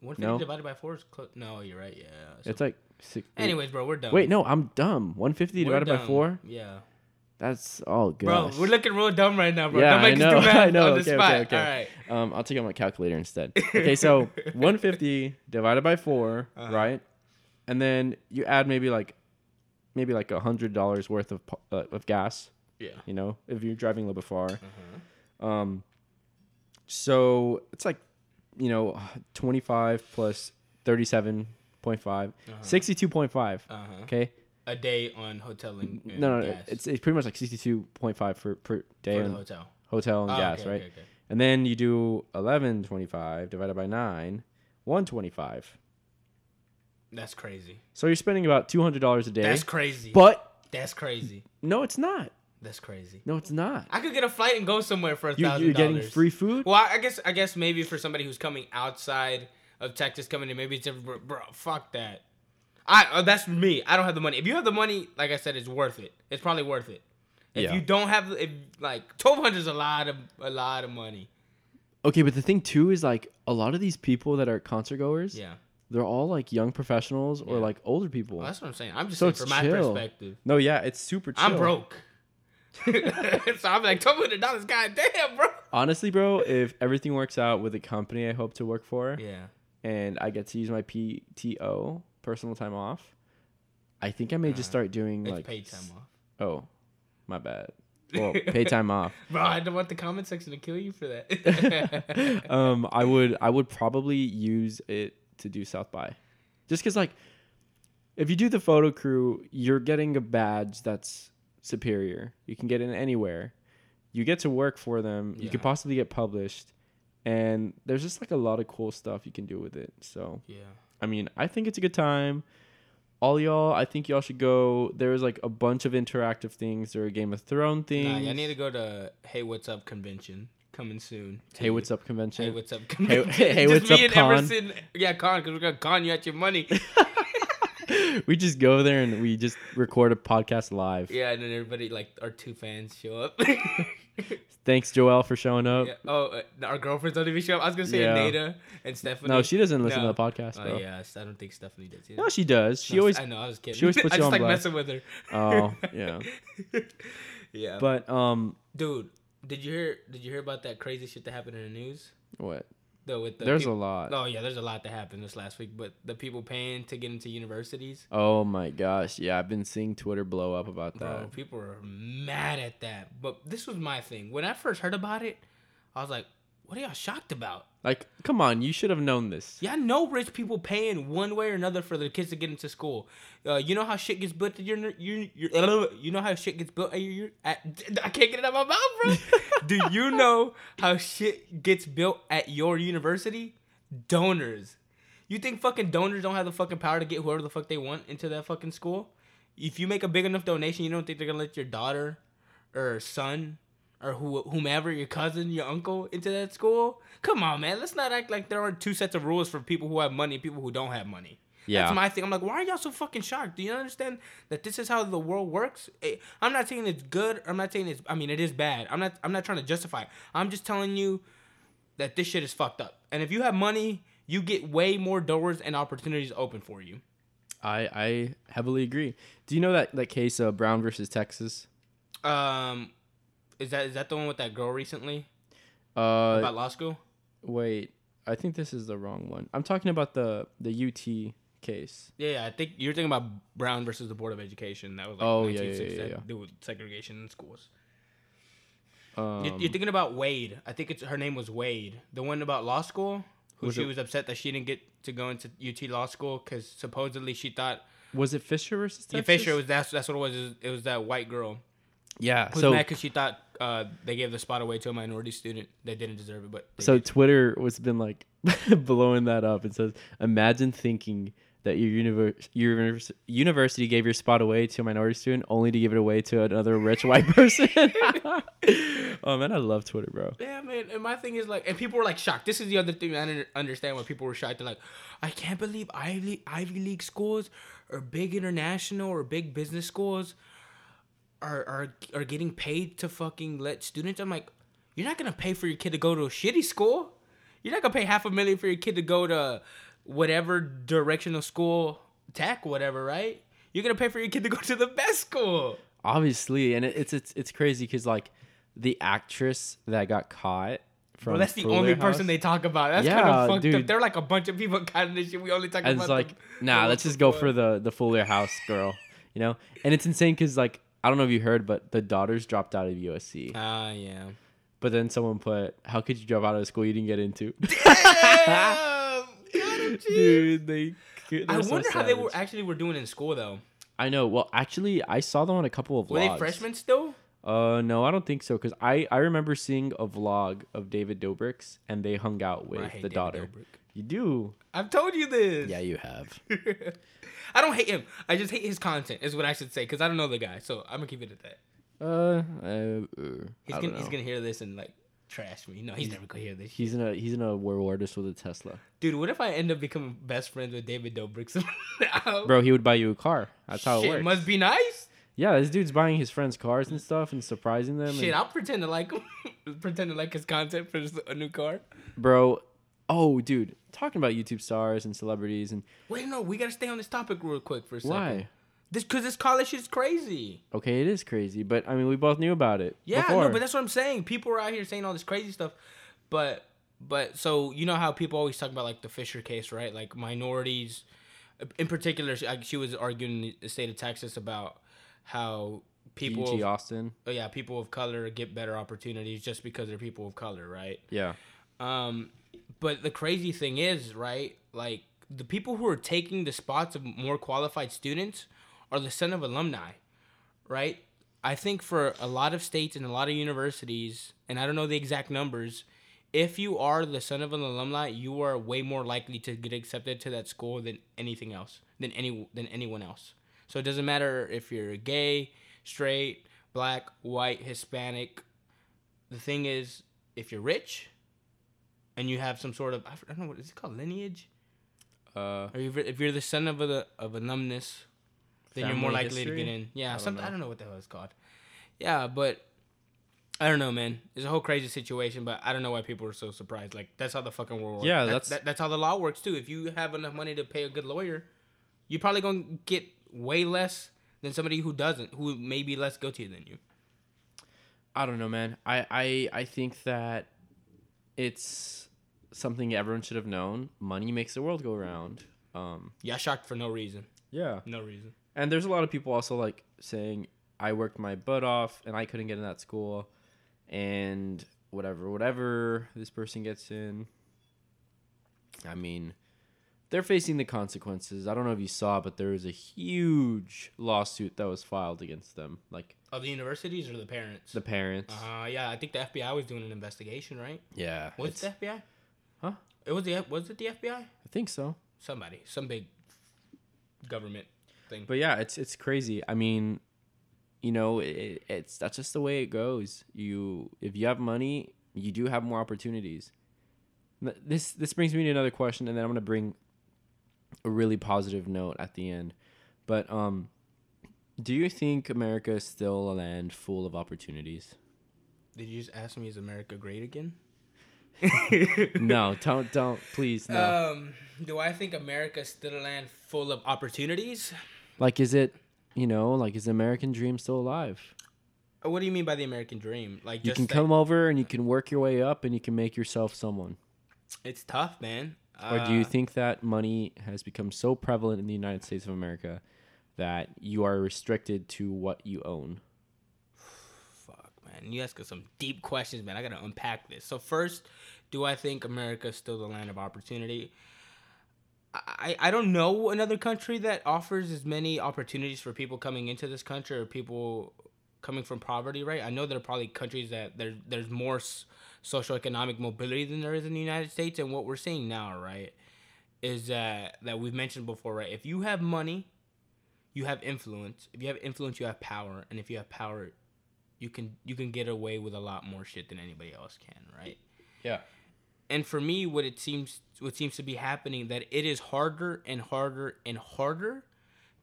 One fifty No. divided by four is close. No, you're right. Yeah. So- It's like six. anyways, bro, we're done. Wait, no, I'm dumb. 150 We're divided by four. Yeah. That's all good. Bro, we're looking real dumb right now, bro. Yeah, I know, I know. Okay, okay, okay. All right. Um, I'll take out my calculator instead. Okay, so 150 divided by 4 Uh-huh. right? And then you add maybe like, maybe like a hundred dollars worth of uh, of gas. Yeah. You know, if you're driving a little bit far. Uh-huh. Um, so it's like, you know, 25 plus 37.5, Uh-huh. 62.5. Uh-huh. Okay. A day on hotel and, and No, no, no, gas it's it's pretty much like 62.5 for per day for the on hotel. hotel and Oh, gas, okay, right? okay, okay. And then you do 1125 divided by 9, 125. That's crazy. So you're spending about $200 a day. That's crazy. but that's crazy. no, it's not. That's crazy. No, it's not. I could get a flight and go somewhere for a You, thousand you're getting dollars. free food. Well, I guess I guess maybe for somebody who's coming outside of Texas, coming in, maybe it's a, bro, bro, fuck that. I uh, that's me. I don't have the money. If you have the money, like I said, it's worth it. It's probably worth it. If Yeah. you don't have, if like twelve hundred is a lot of a lot of money. Okay, but the thing too is like a lot of these people that are concert goers, Yeah. they're all like young professionals or Yeah. like older people. Well, that's what I'm saying. I'm just So saying from my perspective. no, yeah, it's super chill. I'm broke. so I'm like, twelve hundred dollars. God damn, bro. Honestly, bro, if everything works out with the company I hope to work for, Yeah. And I get to use my PTO, personal time off, I think I may just Uh, start doing It's like paid time off. Oh, my bad. Well, pay time off. Bro, I don't want the comment section to kill you for that. um, I would I would probably use it to do South by, just because like, if you do the photo crew, you're getting a badge that's superior. You can get in anywhere. You get to work for them. You could possibly get published, and there's just like a lot of cool stuff you can do with it. So yeah. I mean, I think it's a good time. All y'all, I think y'all should go. There's like a bunch of interactive things. There are Game of Thrones things. Nah, I need to go to Hey What's Up convention coming soon. Hey, what's up convention? Hey, what's up? Convention. hey, Just what's me up, and con? Emerson. Yeah, con, because we're gonna con you at your money. we just go there and we just record a podcast live. yeah, and then everybody like our two fans show up. Thanks, Joelle, for showing up. yeah. Oh, uh, our girlfriends don't even show up. I was gonna say Yeah. Nada and Stephanie. No, she doesn't listen No. to the podcast, Oh bro. yeah, I don't think Stephanie does. Either. No, she does. She No, always. I know. I was kidding. she always puts I you just on like blast. messing with her. Oh, yeah. yeah. But um, dude, did you hear? Did you hear about that crazy shit that happened in the news? what? Though with the There's a lot. Oh yeah, there's a lot that happened this last week. But the people paying to get into universities, Oh my gosh, yeah, I've been seeing Twitter blow up about that. bro, people are mad at that. But this was my thing. When I first heard about it, I was like, "What are y'all shocked about?" Like, come on, you should have known this. Yeah, I know rich people paying one way or another for their kids to get into school. Uh, you know how shit gets built at your, your, your you know how shit gets built at your, at, I can't get it out of my mouth, bro. Do you know how shit gets built at your university? Donors. You think fucking donors don't have the fucking power to get whoever the fuck they want into that fucking school? If you make a big enough donation, you don't think they're gonna let your daughter or son or who, whomever, your cousin, your uncle, into that school? Come on, man. Let's not act like there are two sets of rules for people who have money and people who don't have money. Yeah. That's my thing. I'm like, why are y'all so fucking shocked? Do you understand that this is how the world works? Eh, I'm not saying it's good. I'm not saying it's. I mean, it is bad. I'm not. I'm not trying to justify. It. I'm just telling you that this shit is fucked up. And if you have money, you get way more doors and opportunities open for you. I I heavily agree. Do you know that that case of Brown versus Texas? Um, is that is that the one with that girl recently Uh, about law school? wait, I think this is the wrong one. I'm talking about the the UT case. Yeah, yeah, I think you're thinking about Brown versus the Board of Education. That was like Oh, yeah, yeah, yeah, yeah. segregation in schools. Um, You're, you're thinking about Wade. I think it's her name was Wade, the one about law school. Who Was she it- was upset that she didn't get to go into UT law school because supposedly she thought was it Fisher versus yeah, Texas? Fisher was that's that's what it was. It was- It was that white girl yeah. So mad because she thought uh, they gave the spot away to a minority student that didn't deserve it. But so did. Twitter was been like blowing that up. It says, imagine thinking that your universe, your univers- university gave your spot away to a minority student only to give it away to another rich white person. oh man, I love Twitter, bro. Yeah, man. And my thing is like, and people were like shocked. This is the other thing I didn't understand when people were shocked. They're like, I can't believe Ivy Ivy League schools or big international or big business schools are are are getting paid to fucking let students. I'm like, you're not gonna pay for your kid to go to a shitty school. You're not gonna pay half a million for your kid to go to whatever directional school, tech, whatever, right? You're gonna pay for your kid to go to the best school. Obviously, and it, it's it's it's crazy because like the actress that got caught from Bro, that's the Fuller only House, person they talk about. That's kind of fucked up. dude. They're like a bunch of people kind of this shit. We only talk about. And about it's like, the- nah, the let's just go for the the Fuller House girl, you know. And it's insane because like I don't know if you heard, but the daughters dropped out of USC. Ah, yeah. But then someone put, "How could you drop out of a school you didn't get into?" Damn! Dude, they. I so wonder how they were actually were doing in school though. I know. Well, actually, I saw them on a couple of vlogs. Were they freshmen still? Uh, no, I don't think so. Cause I I remember seeing a vlog of David Dobrik's and they hung out with the David daughter. Dobrik. You do. I've told you this. Yeah, you have. I don't hate him. I just hate his content. Is what I should say because I don't know the guy. So I'm gonna keep it at that. Uh, uh, uh He's gonna he's gonna hear this and like trash me. No, he's never gonna hear this. shit. He's in a he's in a war artist with a Tesla, Dude, what if I end up becoming best friends with David Dobrik? bro. He would buy you a car. That's how it works. must be nice. Yeah, this dude's buying his friends cars and stuff and surprising them. Shit, and- I'll pretend to like him. pretend to like his content for just a new car. bro, Oh, dude, talking about YouTube stars and celebrities and Wait, no, we gotta stay on this topic real quick for a second. why? This because this college shit is crazy. Okay, it is crazy, but I mean, we both knew about it. Yeah, before. no, but that's what I'm saying. People are out here saying all this crazy stuff, but but so you know how people always talk about like the Fisher case, right? Like minorities, in particular, she, like, she was arguing in the state of Texas about how people, E.G. Austin. oh yeah, people of color get better opportunities just because they're people of color, right? Yeah. Um, but the crazy thing is, right? Like the people who are taking the spots of more qualified students are the son of alumni, right? I think for a lot of states and a lot of universities, and I don't know the exact numbers, if you are the son of an alumni, you are way more likely to get accepted to that school than anything else, than any than anyone else. So it doesn't matter if you're gay, straight, black, white, Hispanic. The thing is, if you're rich, and you have some sort of I don't know what is it called lineage, Uh, or if you're, if you're the son of a of alumnus, then you're more likely to get in. Yeah, I don't something I know. don't know what the hell it's called. Yeah, but I don't know, man. It's a whole crazy situation, but I don't know why people are so surprised. Like that's how the fucking world works. Yeah, That- that's- that, that's how the law works too. If you have enough money to pay a good lawyer, you're probably gonna get way less than somebody who doesn't, who may be less guilty than you. I don't know, man. I, I I think that it's something everyone should have known. Money makes the world go round. Um, Yeah, shocked for no reason. yeah. No reason. And there's a lot of people also like saying I worked my butt off and I couldn't get in that school, and whatever, whatever this person gets in. I mean, they're facing the consequences. I don't know if you saw, but there was a huge lawsuit that was filed against them, like Of the universities or the parents? the parents. Uh, yeah, I think the FBI was doing an investigation, right? Yeah, Was it's- it the FBI? Huh? It was the was it the FBI? I think so. Somebody, some big government thing. But yeah, it's it's crazy. I mean, you know, it, it's that's just the way it goes. You if you have money, you do have more opportunities. This this brings me to another question, and then I'm gonna bring a really positive note at the end. But um, do you think America is still a land full of opportunities? Did you just ask me is America great again? no, don't don't please no. Um, do I think America's still a land full of opportunities? like, is it you know like is the American dream still alive? What do you mean by the American dream? Like You can that- come over and you can work your way up, and you can make yourself someone. It's tough, man. Or do you Uh, think that money has become so prevalent in the United States of America that you are restricted to what you own? Fuck, man. You ask us some deep questions, man. I gotta unpack this. So first, do I think America is still the land of opportunity? I, I don't know another country that offers as many opportunities for people coming into this country or people coming from poverty, right? I know there are probably countries that there there's more s- socioeconomic mobility than there is in the United States, and what we're seeing now, right, is that that we've mentioned before, right? If you have money, you have influence. If you have influence, you have power, and if you have power, you can you can get away with a lot more shit than anybody else can, right? Yeah. And for me, what it seems what seems to be happening that it is harder and harder and harder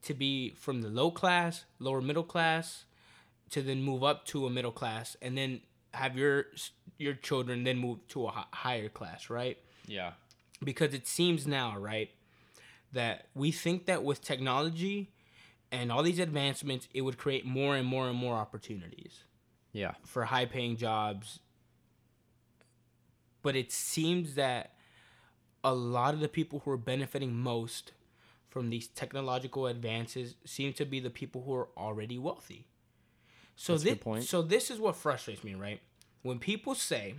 to be from the low class, lower middle class, to then move up to a middle class, and then have your your children then move to a higher class, right? Yeah. because it seems now, right, that we think that with technology and all these advancements, it would create more and more and more opportunities Yeah. for high paying jobs. But it seems that a lot of the people who are benefiting most from these technological advances seem to be the people who are already wealthy. So That's this, so this is what frustrates me, right? When people say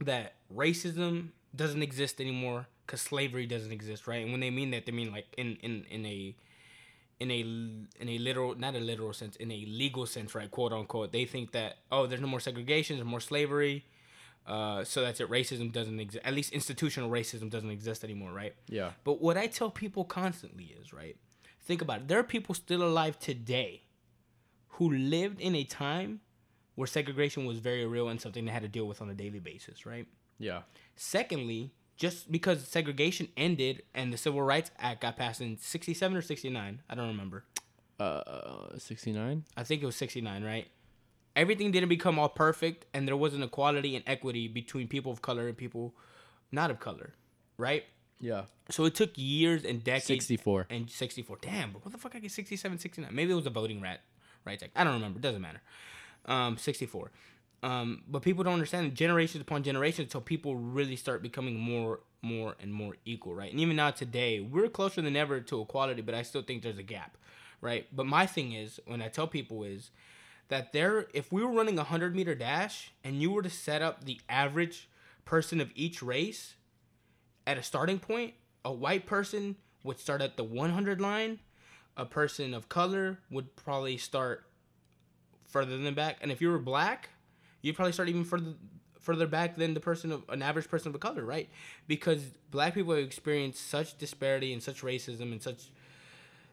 that racism doesn't exist anymore because slavery doesn't exist, right? And when they mean that, they mean like in in in a in a in a literal not a literal sense in a legal sense right quote unquote they think that oh there's no more segregation there's more slavery uh, so that's it racism doesn't exist at least institutional racism doesn't exist anymore right Yeah. but what i tell people constantly is right think about it there are people still alive today who lived in a time where segregation was very real and something they had to deal with on a daily basis right Yeah. Secondly, just because segregation ended and the Civil Rights Act got passed in 67 or 69, I don't remember. Uh, 69? I think it was 69, right? Everything didn't become all perfect and there wasn't equality and equity between people of color and people not of color, right? Yeah. So it took years and decades. 64. and 64. Damn, but what the fuck I get 67, 69? Maybe it was a voting rat rights act. I don't remember. It doesn't matter. Um, 64. Um, but people don't understand generations upon generations until people really start becoming more, more and more equal, right? And even now today, we're closer than ever to equality, but I still think there's a gap, right? But my thing is, when I tell people is that there, if we were running a hundred meter dash and you were to set up the average person of each race at a starting point, a white person would start at the 100 line, a person of color would probably start further than back, and if you were black, you'd probably start even further further back than the person of an average person of color, right? Because black people have experienced such disparity and such racism and such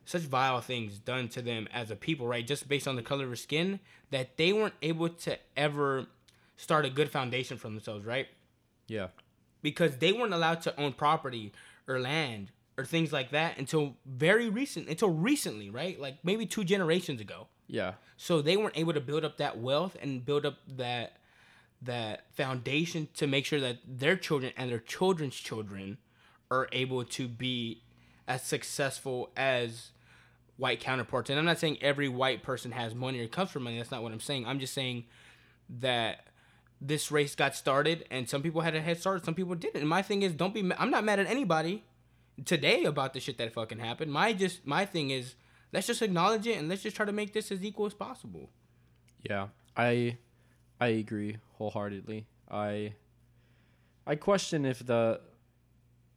such vile things done to them as a people, right? Just based on the color of their skin, that they weren't able to ever start a good foundation for themselves, right? Yeah. because they weren't allowed to own property or land or things like that until very recent until recently right? Like maybe two generations ago. Yeah. so they weren't able to build up that wealth and build up that that foundation to make sure that their children and their children's children are able to be as successful as white counterparts. And i'm not saying every white person has money or comes from money. That's not what i'm saying. I'm just saying that this race got started and some people had a head start some people didn't. And my thing is don't be i'm not mad at anybody today about the shit that fucking happened my just my thing is let's just acknowledge it and let's just try to make this as equal as possible Yeah. I I agree wholeheartedly. I I question if the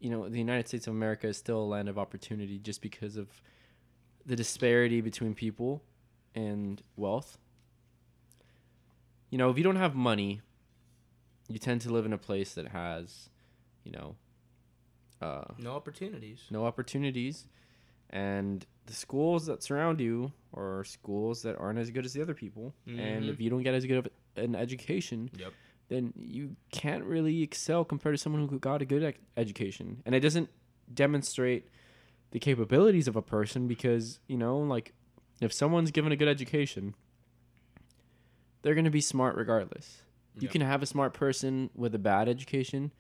you know, the United States of America is still a land of opportunity just because of the disparity between people and wealth. You know, if you don't have money, you tend to live in a place that has, you know, uh, no opportunities. No opportunities. And the schools that surround you are schools that aren't as good as the other people. And Mhm. if you don't get as good of an education Yep. then you can't really excel compared to someone who got a good ec- education. And it doesn't demonstrate the capabilities of a person because you know like if someone's given a good education they're going to be smart regardless. You can have a smart person with a bad education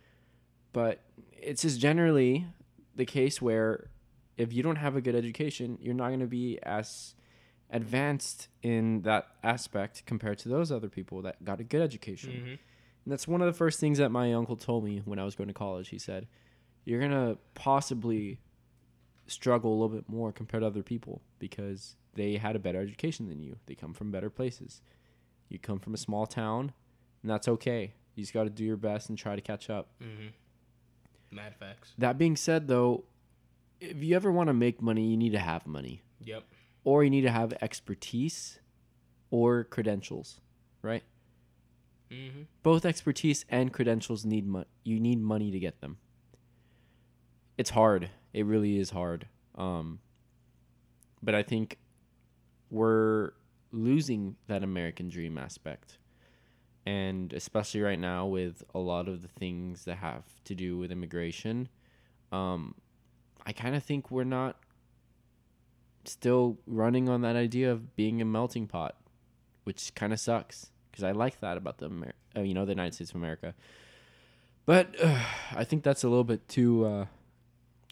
but it's just generally the case where if you don't have a good education, you're not going to be as advanced in that aspect compared to those other people that got a good education. Mhm. And that's one of the first things that my uncle told me when I was going to college. He said, You're going to possibly struggle a little bit more compared to other people because they had a better education than you. They come from better places. You come from a small town, and that's okay. You just got to do your best and try to catch up. Mhm. Mad facts. That being said, though, if you ever want to make money, you need to have money, Yep. or you need to have expertise or credentials, right? Mm-hmm. Both expertise and credentials need money. You need money to get them. It's hard. It really is hard. Um, but I think we're losing that American dream aspect. And especially right now with a lot of the things that have to do with immigration, um, I kind of think we're not still running on that idea of being a melting pot, which kind of sucks because I like that about the Amer- uh, you know the United States of America. But uh, I think that's a little bit too uh,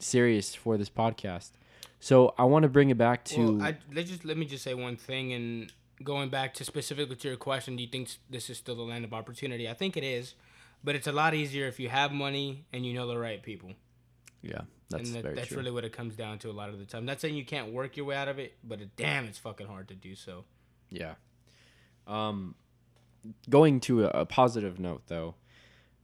serious for this podcast. So I want to bring it back to Well, I, let just let me just say one thing, and going back to specifically to your question, do you think this is still the land of opportunity? I think it is, but it's a lot easier if you have money and you know the right people. yeah, that's and that, that's true. really what it comes down to a lot of the time. Not saying you can't work your way out of it, but it, damn, it's fucking hard to do so. Yeah. Um, going to a, a positive note though,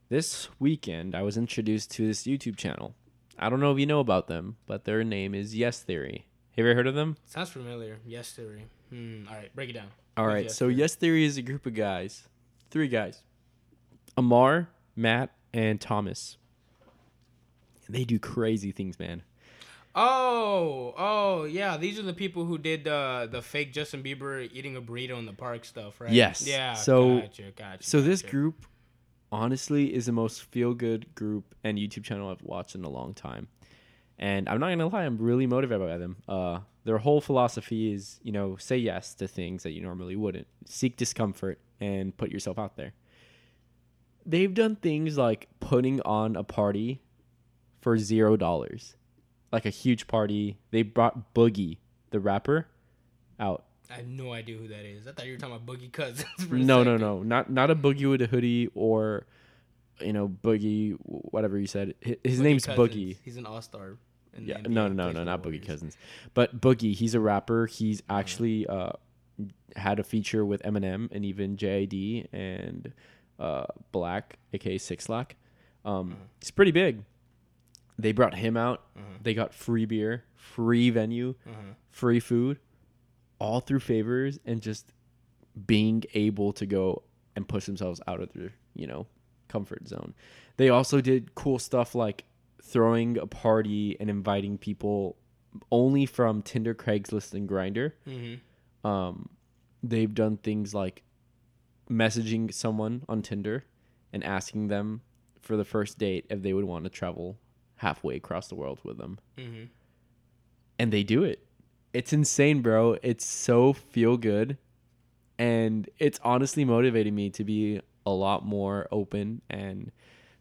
this weekend I was introduced to this YouTube channel. I don't know if you know about them, but their name is Yes Theory. Have you ever heard of them? Sounds familiar. Yes, theory. Hmm. All right, break it down. All Who's right, Yes so Theory? Yes Theory is a group of guys, three guys, Ammar, Matt, and Thomas. They do crazy things, man. Oh, oh, yeah. These are the people who did the the fake Justin Bieber eating a burrito in the park stuff, right? Yes. Yeah. So- gotcha, gotcha, So this group, honestly, is the most feel good group and YouTube channel I've watched in a long time. And I'm not gonna lie, I'm really motivated by them. Uh, their whole philosophy is, you know, say yes to things that you normally wouldn't. Seek discomfort and put yourself out there. they've done things like putting on a party for zero dollars, like a huge party. They brought Boogie, the rapper, out. I have no idea who that is. I thought you were talking about Boogie Cousins. No, no, no, not not a Boogie with a hoodie or, you know, Boogie, whatever you said. His, his Boogie name's Cousins. Boogie. He's an all star. Yeah, no, no, no, no, not Boogie Cousins. But Boogie. He's a rapper. He's actually uh, had a feature with Eminem and even JID and uh, Black, aka Six Lack. Um, Uh-huh. He's pretty big. They brought him out. Uh-huh. They got free beer, free venue, Uh-huh. free food, all through favors and just being able to go and push themselves out of their, you know, comfort zone. They also did cool stuff like throwing a party and inviting people only from Tinder, Craigslist, and Grindr. Mhm. Um, they've done things like messaging someone on Tinder and asking them for the first date if they would want to travel halfway across the world with them Mhm. and they do it. It's insane, bro. It's so feel good. And it's honestly motivating me to be a lot more open and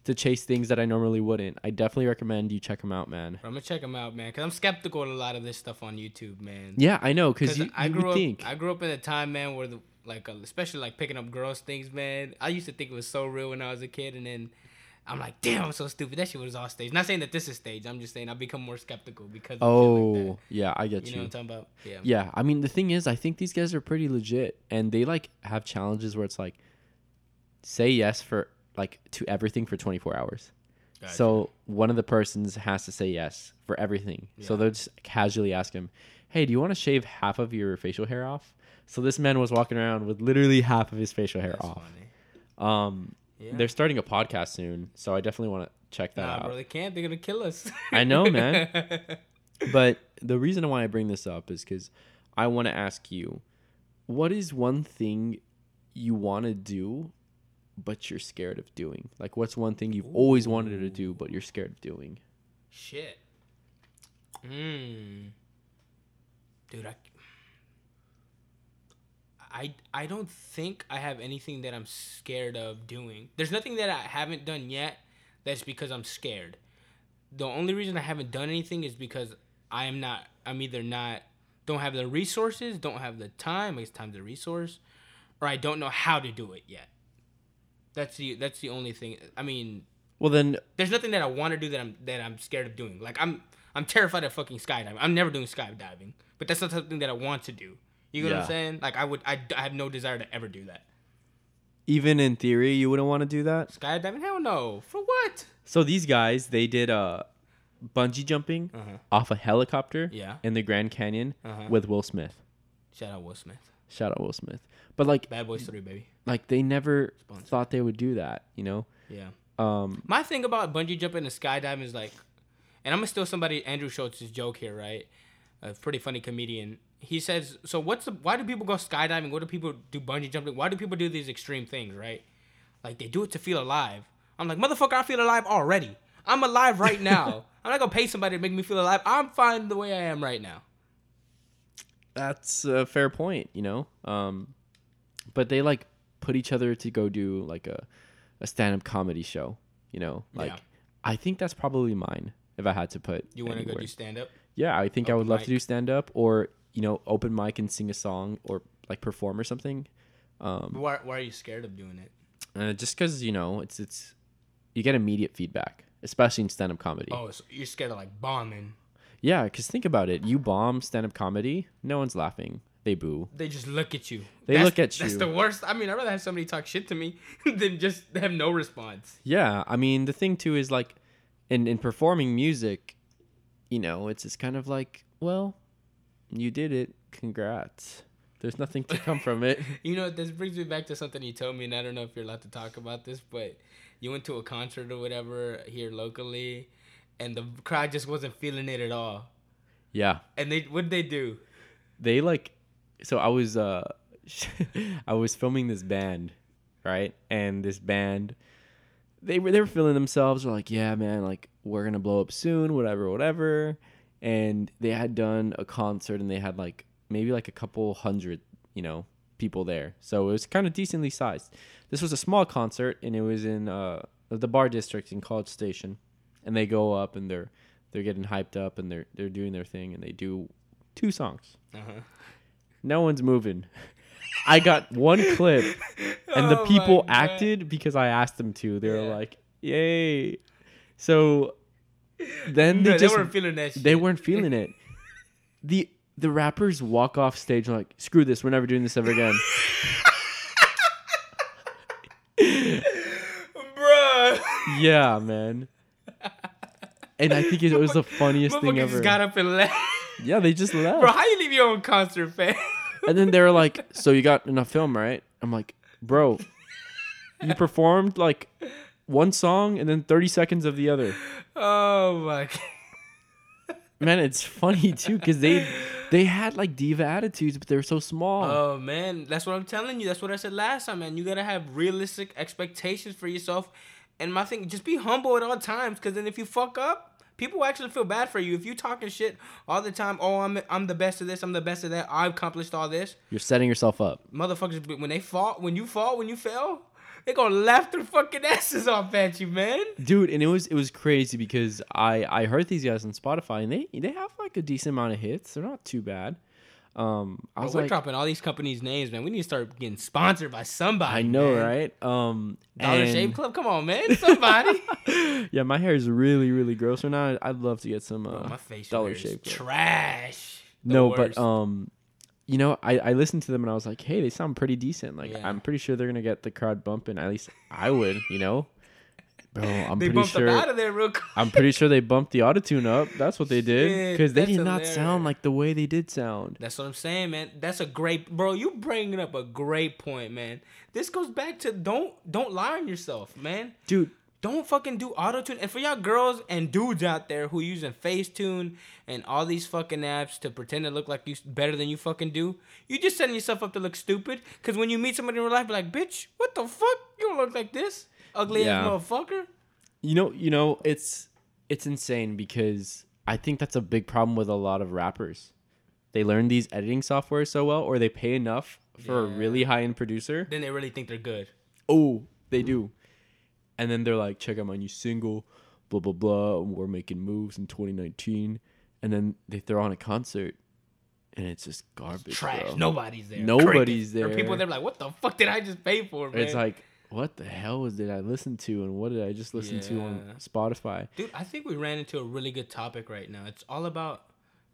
to chase things that I normally wouldn't. I definitely recommend you check them out, man. I'm gonna check them out, man, because I'm skeptical of a lot of this stuff on YouTube, man. Yeah, I know, because you, I you grew up. think. I grew up in a time, man, where the like, uh, especially like picking up girls' things, man. I used to think it was so real when I was a kid, and then I'm like, damn, I'm so stupid. That shit was all stage. Not saying that this is stage. I'm just saying I've become more skeptical because. Oh, like yeah, I get you you. know what I'm talking about? Yeah. Yeah, I mean the thing is, I think these guys are pretty legit, and they like have challenges where it's like, say yes for like to everything for 24 hours. Gotcha. So one of the persons has to say yes for everything. So they'll just casually ask him, "Hey, do you want to shave half of your facial hair off?" So this man was walking around with literally half of his facial hair That's off. funny. Um, Yeah. they're starting a podcast soon, so I definitely want to check that Nah, out. bro, they can't. They're gonna kill us. I know, man. But the reason why I bring this up is because I want to ask you, what is one thing you want to do, but you're scared of doing? Like, what's one thing you've always wanted to do, but you're scared of doing? Shit. Hmm. Dude, I, I, I don't think I have anything that I'm scared of doing. There's nothing that I haven't done yet that's because I'm scared. The only reason I haven't done anything is because I am not, I'm either not, don't have the resources, don't have the time, it's time the resource, or I don't know how to do it yet. That's the, that's the only thing. I mean, Well, then, there's nothing that I want to do that I'm that I'm scared of doing. Like I'm I'm terrified of fucking skydiving. I'm never doing skydiving, but that's not something that I want to do. You know what I'm saying? Like I would I, I have no desire to ever do that. even in theory, you wouldn't want to do that. Skydiving? Hell no. For what? So these guys, they did uh, bungee jumping Uh-huh. off a helicopter Yeah. in the Grand Canyon Uh-huh. with Will Smith. Shout out Will Smith. Shout out Will Smith. But like, Bad Boys 3, baby. Like they never Sponsor. thought they would do that. You know. Yeah. Um. My thing about bungee jumping and skydiving is like, and I'm gonna steal somebody Andrew Schulz's joke here, right? A pretty funny comedian. He says, "So what's the? Why do people go skydiving? Why do people do bungee jumping? Why do people do these extreme things, right? Like they do it to feel alive. I'm like, motherfucker, I feel alive already. I'm alive right now. I'm not gonna pay somebody to make me feel alive. I'm fine the way I am right now. that's a fair point, you know. Um, but they like put each other to go do like a, a stand up comedy show, you know. Like Yeah. I think that's probably mine if I had to put. You want to go do stand up? Yeah, I think I would love mic? to do stand up or you know open mic and sing a song or like perform or something. Um, Why, why are you scared of doing it? uh, just because you know it's it's you get immediate feedback, especially in stand up comedy. Oh, so you're scared of like bombing. Yeah, because think about it. You bomb stand up comedy, no one's laughing. They boo. They just look at you. They That's- look at you. That's the worst. I mean, I'd rather have somebody talk shit to me than just have no response. Yeah, I mean the thing too is like, in in performing music, you know, it's just kind of like, well, you did it. Congrats. There's nothing to come from it. You know, this brings me back to something you told me, and I don't know if you're allowed to talk about this, but you went to a concert or whatever here locally, and the crowd just wasn't feeling it at all. Yeah, And they, what did they do? they like. So I was uh, I was filming this band, right? And this band, they were they were feeling themselves. Were like, yeah, man, like we're gonna blow up soon, whatever, whatever. And they had done a concert, and they had like maybe like a couple hundred, you know, people there, so it was kind of decently sized. This was a small concert, and it was in uh, the bar district in College Station, and they go up and they're they're getting hyped up and they're they're doing their thing, and they do two songs. Uh-huh. No one's moving. I got one clip, and the Oh people acted because I asked them to. They were Yeah. like, "Yay!" So then they No, just they weren't feeling that shit. they weren't feeling it. the The rappers walk off stage like, "Screw this! We're never doing this ever again." Bruh. yeah, man. And I think it was the funniest thing ever. just got up and left. yeah, they just left. Bro, how you leave your own concert, fan? And then they're like, "So you got enough film, right?" I'm like, "Bro, you performed like one song and then 30 seconds of the other." oh my god. Man, it's funny too because they they had like diva attitudes, but they were so small. Oh man, that's what I'm telling you. That's what I said last time, man. You gotta have realistic expectations for yourself. And my thing, just be humble at all times, because then if you fuck up, people actually feel bad for you. If you talking shit all the time, oh I'm I'm the best of this, I'm the best of that, I've accomplished all this. You're setting yourself up. Motherfuckers, when they fall, when you fall, when you fail, they gonna laugh their fucking asses off at you, man. dude and it was it was crazy because i i heard these guys on spotify and they they have like a decent amount of hits they're not too bad um i was we're like dropping all these companies' names, man. We need to start getting sponsored by somebody. i know man. right um Dollar and- Shave Club, come on, man, somebody. yeah my hair is really really gross right now i'd love to get some uh, Bro, my face Dollar Dollar Shave Club. trash. The no worst. but um you know I, I listened to them and i was like hey they sound pretty decent like Yeah. i'm pretty sure they're gonna get the crowd bumping at least i would you know bro i'm they pretty bumped sure out of there real quick. I'm pretty sure they bumped the autotune up. That's what they did because they did not sound like the way they did sound. That's what I'm saying, man. That's a great, bro. You bringing up a great point, man. This goes back to don't don't lie on yourself, man. Dude, Don't fucking do autotune. And for y'all girls and dudes out there who using Facetune and all these fucking apps to pretend to look like you better than you fucking do, you just setting yourself up to look stupid. Cause when you meet somebody in real life, be like, bitch, what the fuck? You don't look like this, ugly Yeah. ass motherfucker. you know, you know, it's it's insane because I think that's a big problem with a lot of rappers. They learn these editing software so well, or they pay enough for a really high end producer. Then they really think they're good. Oh, they do. And then they're like, check out my new single, blah blah blah. We're making moves in 2019, and then they throw on a concert, and it's just garbage. Trash. bro. Nobody's there. Nobody's Crickets. Or people there. there like, what the fuck did I just pay for, man? It's like, what the hell was did I listen to, and what did I just listen to on Spotify? Dude, I think we ran into a really good topic right now. It's all about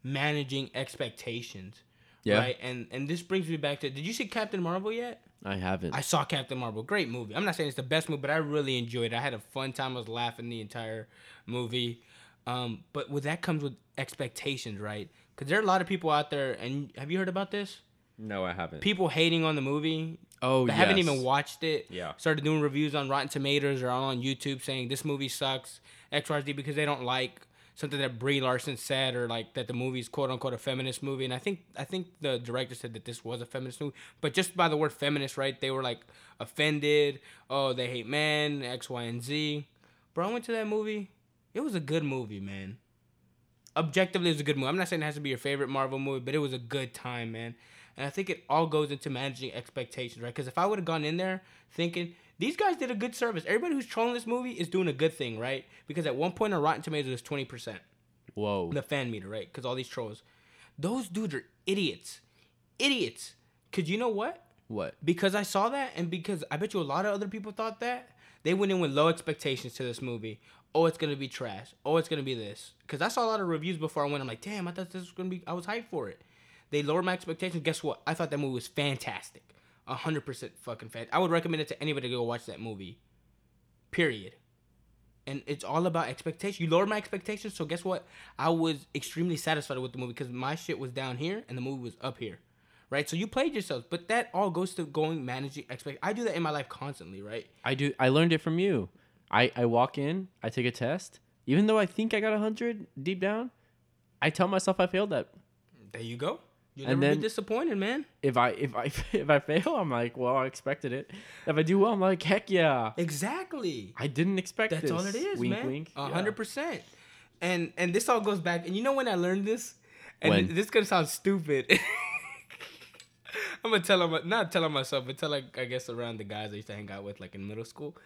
managing expectations. Yeah. Right? And and this brings me back to did you see Captain Marvel yet? I haven't. I saw Captain Marvel. Great movie. I'm not saying it's the best movie, but I really enjoyed it. I had a fun time. I was laughing the entire movie. Um, but with that comes with expectations, right? Because there are a lot of people out there, and have you heard about this? No, I haven't. People hating on the movie oh, that haven't even watched it. Yeah. Started doing reviews on Rotten Tomatoes or on YouTube saying this movie sucks, X, Y, Z, because they don't like something that Brie Larson said or like that the movie's quote unquote a feminist movie. And I think I think the director said that this was a feminist movie, but just by the word feminist, right? They were like offended. Oh, they hate men, X, Y, and Z. Bro, I went to that movie. It was a good movie, man. Objectively, it was a good movie. I'm not saying it has to be your favorite Marvel movie, but it was a good time, man. And I think it all goes into managing expectations, right? Because if I would have gone in there thinking these guys did a good service, everybody who's trolling this movie is doing a good thing, right? Because at one point on Rotten Tomatoes it was twenty percent, Whoa. the fan meter, right? Because all these trolls, those dudes are idiots, idiots. Cause you know what? What? Because I saw that, and because I bet you a lot of other people thought that, they went in with low expectations to this movie. Oh, it's gonna be trash. Oh, it's gonna be this. Because I saw a lot of reviews before I went. I'm like, damn, I thought this was gonna be. I was hyped for it. They lowered my expectations. Guess what? I thought that movie was fantastic. A hundred percent fucking fan. I would recommend it to anybody to go watch that movie. Period. And it's all about expectation. You lowered my expectations, so guess what? I was extremely satisfied with the movie because my shit was down here and the movie was up here right? So you played yourself, but that all goes to going managing expect. I do that in my life constantly, right? I do. I learned it from you. I I walk in. I take a test. Even though I think I got hundred deep down, I tell myself I failed that. There you go. You'll And never then- be disappointed, man. If I if I if I fail, I'm like, well, I expected it. If I do well, I'm like, heck yeah. Exactly. I didn't expect That's this. all it is, wink, man. Wink. A Yeah. hundred percent. And and this all goes back. And you know when I learned this, and When? this gonna sound stupid. I'm gonna tell him, not telling myself, but tell like I guess around the guys I used to hang out with, like in middle school.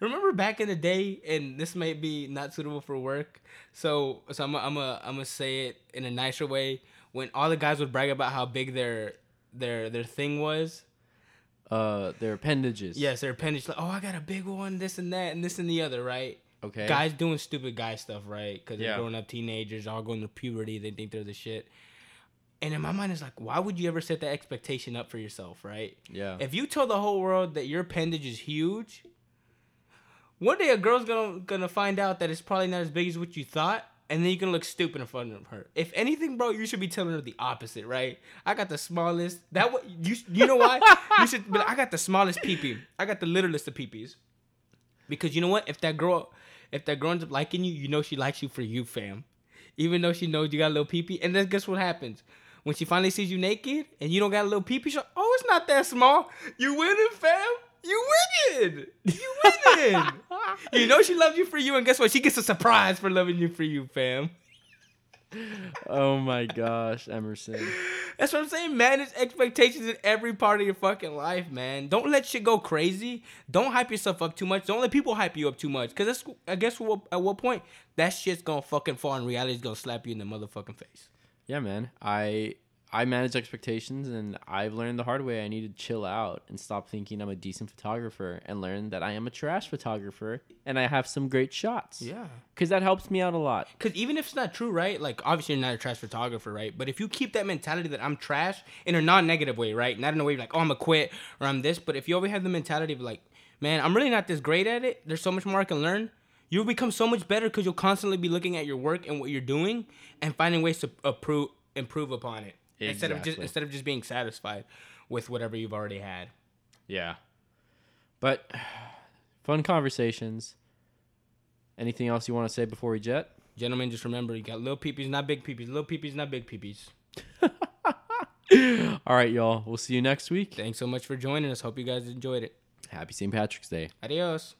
Remember back in the day, and this may be not suitable for work, so so I'm i I'm a, I'm gonna say it in a nicer way. When all the guys would brag about how big their their their thing was, Uh, their appendages. yes, their appendage, like oh I got a big one, this and that, and this and the other, right? Okay. Guys doing stupid guy stuff, right? Because they're growing up teenagers, all going to puberty, they think they're the shit. And in my mind, it's like, why would you ever set that expectation up for yourself, right? Yeah. If you tell the whole world that your appendage is huge, one day a girl's gonna gonna find out that it's probably not as big as what you thought, and then you can look stupid in front of her. If anything, bro, you should be telling her the opposite, right? I got the smallest. That what you you know why? you should. But I got the smallest peepee. I got the littlest of peepees. Because you know what? If that girl, if that girl ends up liking you, you know she likes you for you, fam. Even though she knows you got a little peepee, and then guess what happens? When she finally sees you naked and you don't got a little peepee, she's like, oh, it's not that small. You winning, fam. You winning. You winning. you know she loves you for you, and guess what? She gets a surprise for loving you for you, fam. oh my gosh, Emerson. That's what I'm saying. Manage expectations in every part of your fucking life, man. Don't let shit go crazy. Don't hype yourself up too much. Don't let people hype you up too much. Cause that's I guess what, at what point that shit's gonna fucking fall and reality's gonna slap you in the motherfucking face. Yeah, man. I I manage expectations and I've learned the hard way I need to chill out and stop thinking I'm a decent photographer and learn that I am a trash photographer and I have some great shots. Yeah. Cuz that helps me out a lot. Cause even if it's not true, right? Like obviously you're not a trash photographer, right? But if you keep that mentality that I'm trash in a non-negative way, right? Not in a way like, oh, I'm a quit or I'm this. But if you always have the mentality of like, man, I'm really not this great at it. There's so much more I can learn. You'll become so much better because you'll constantly be looking at your work and what you're doing and finding ways to improve improve upon it instead of just instead of just being satisfied with whatever you've already had. Yeah. But fun conversations. Anything else you want to say before we jet? Gentlemen, just remember you got little peepees, not big peepees. Little peepees, not big peepees. All right, y'all. We'll see you next week. Thanks so much for joining us. Hope you guys enjoyed it. Happy St. Patrick's Day. Adios.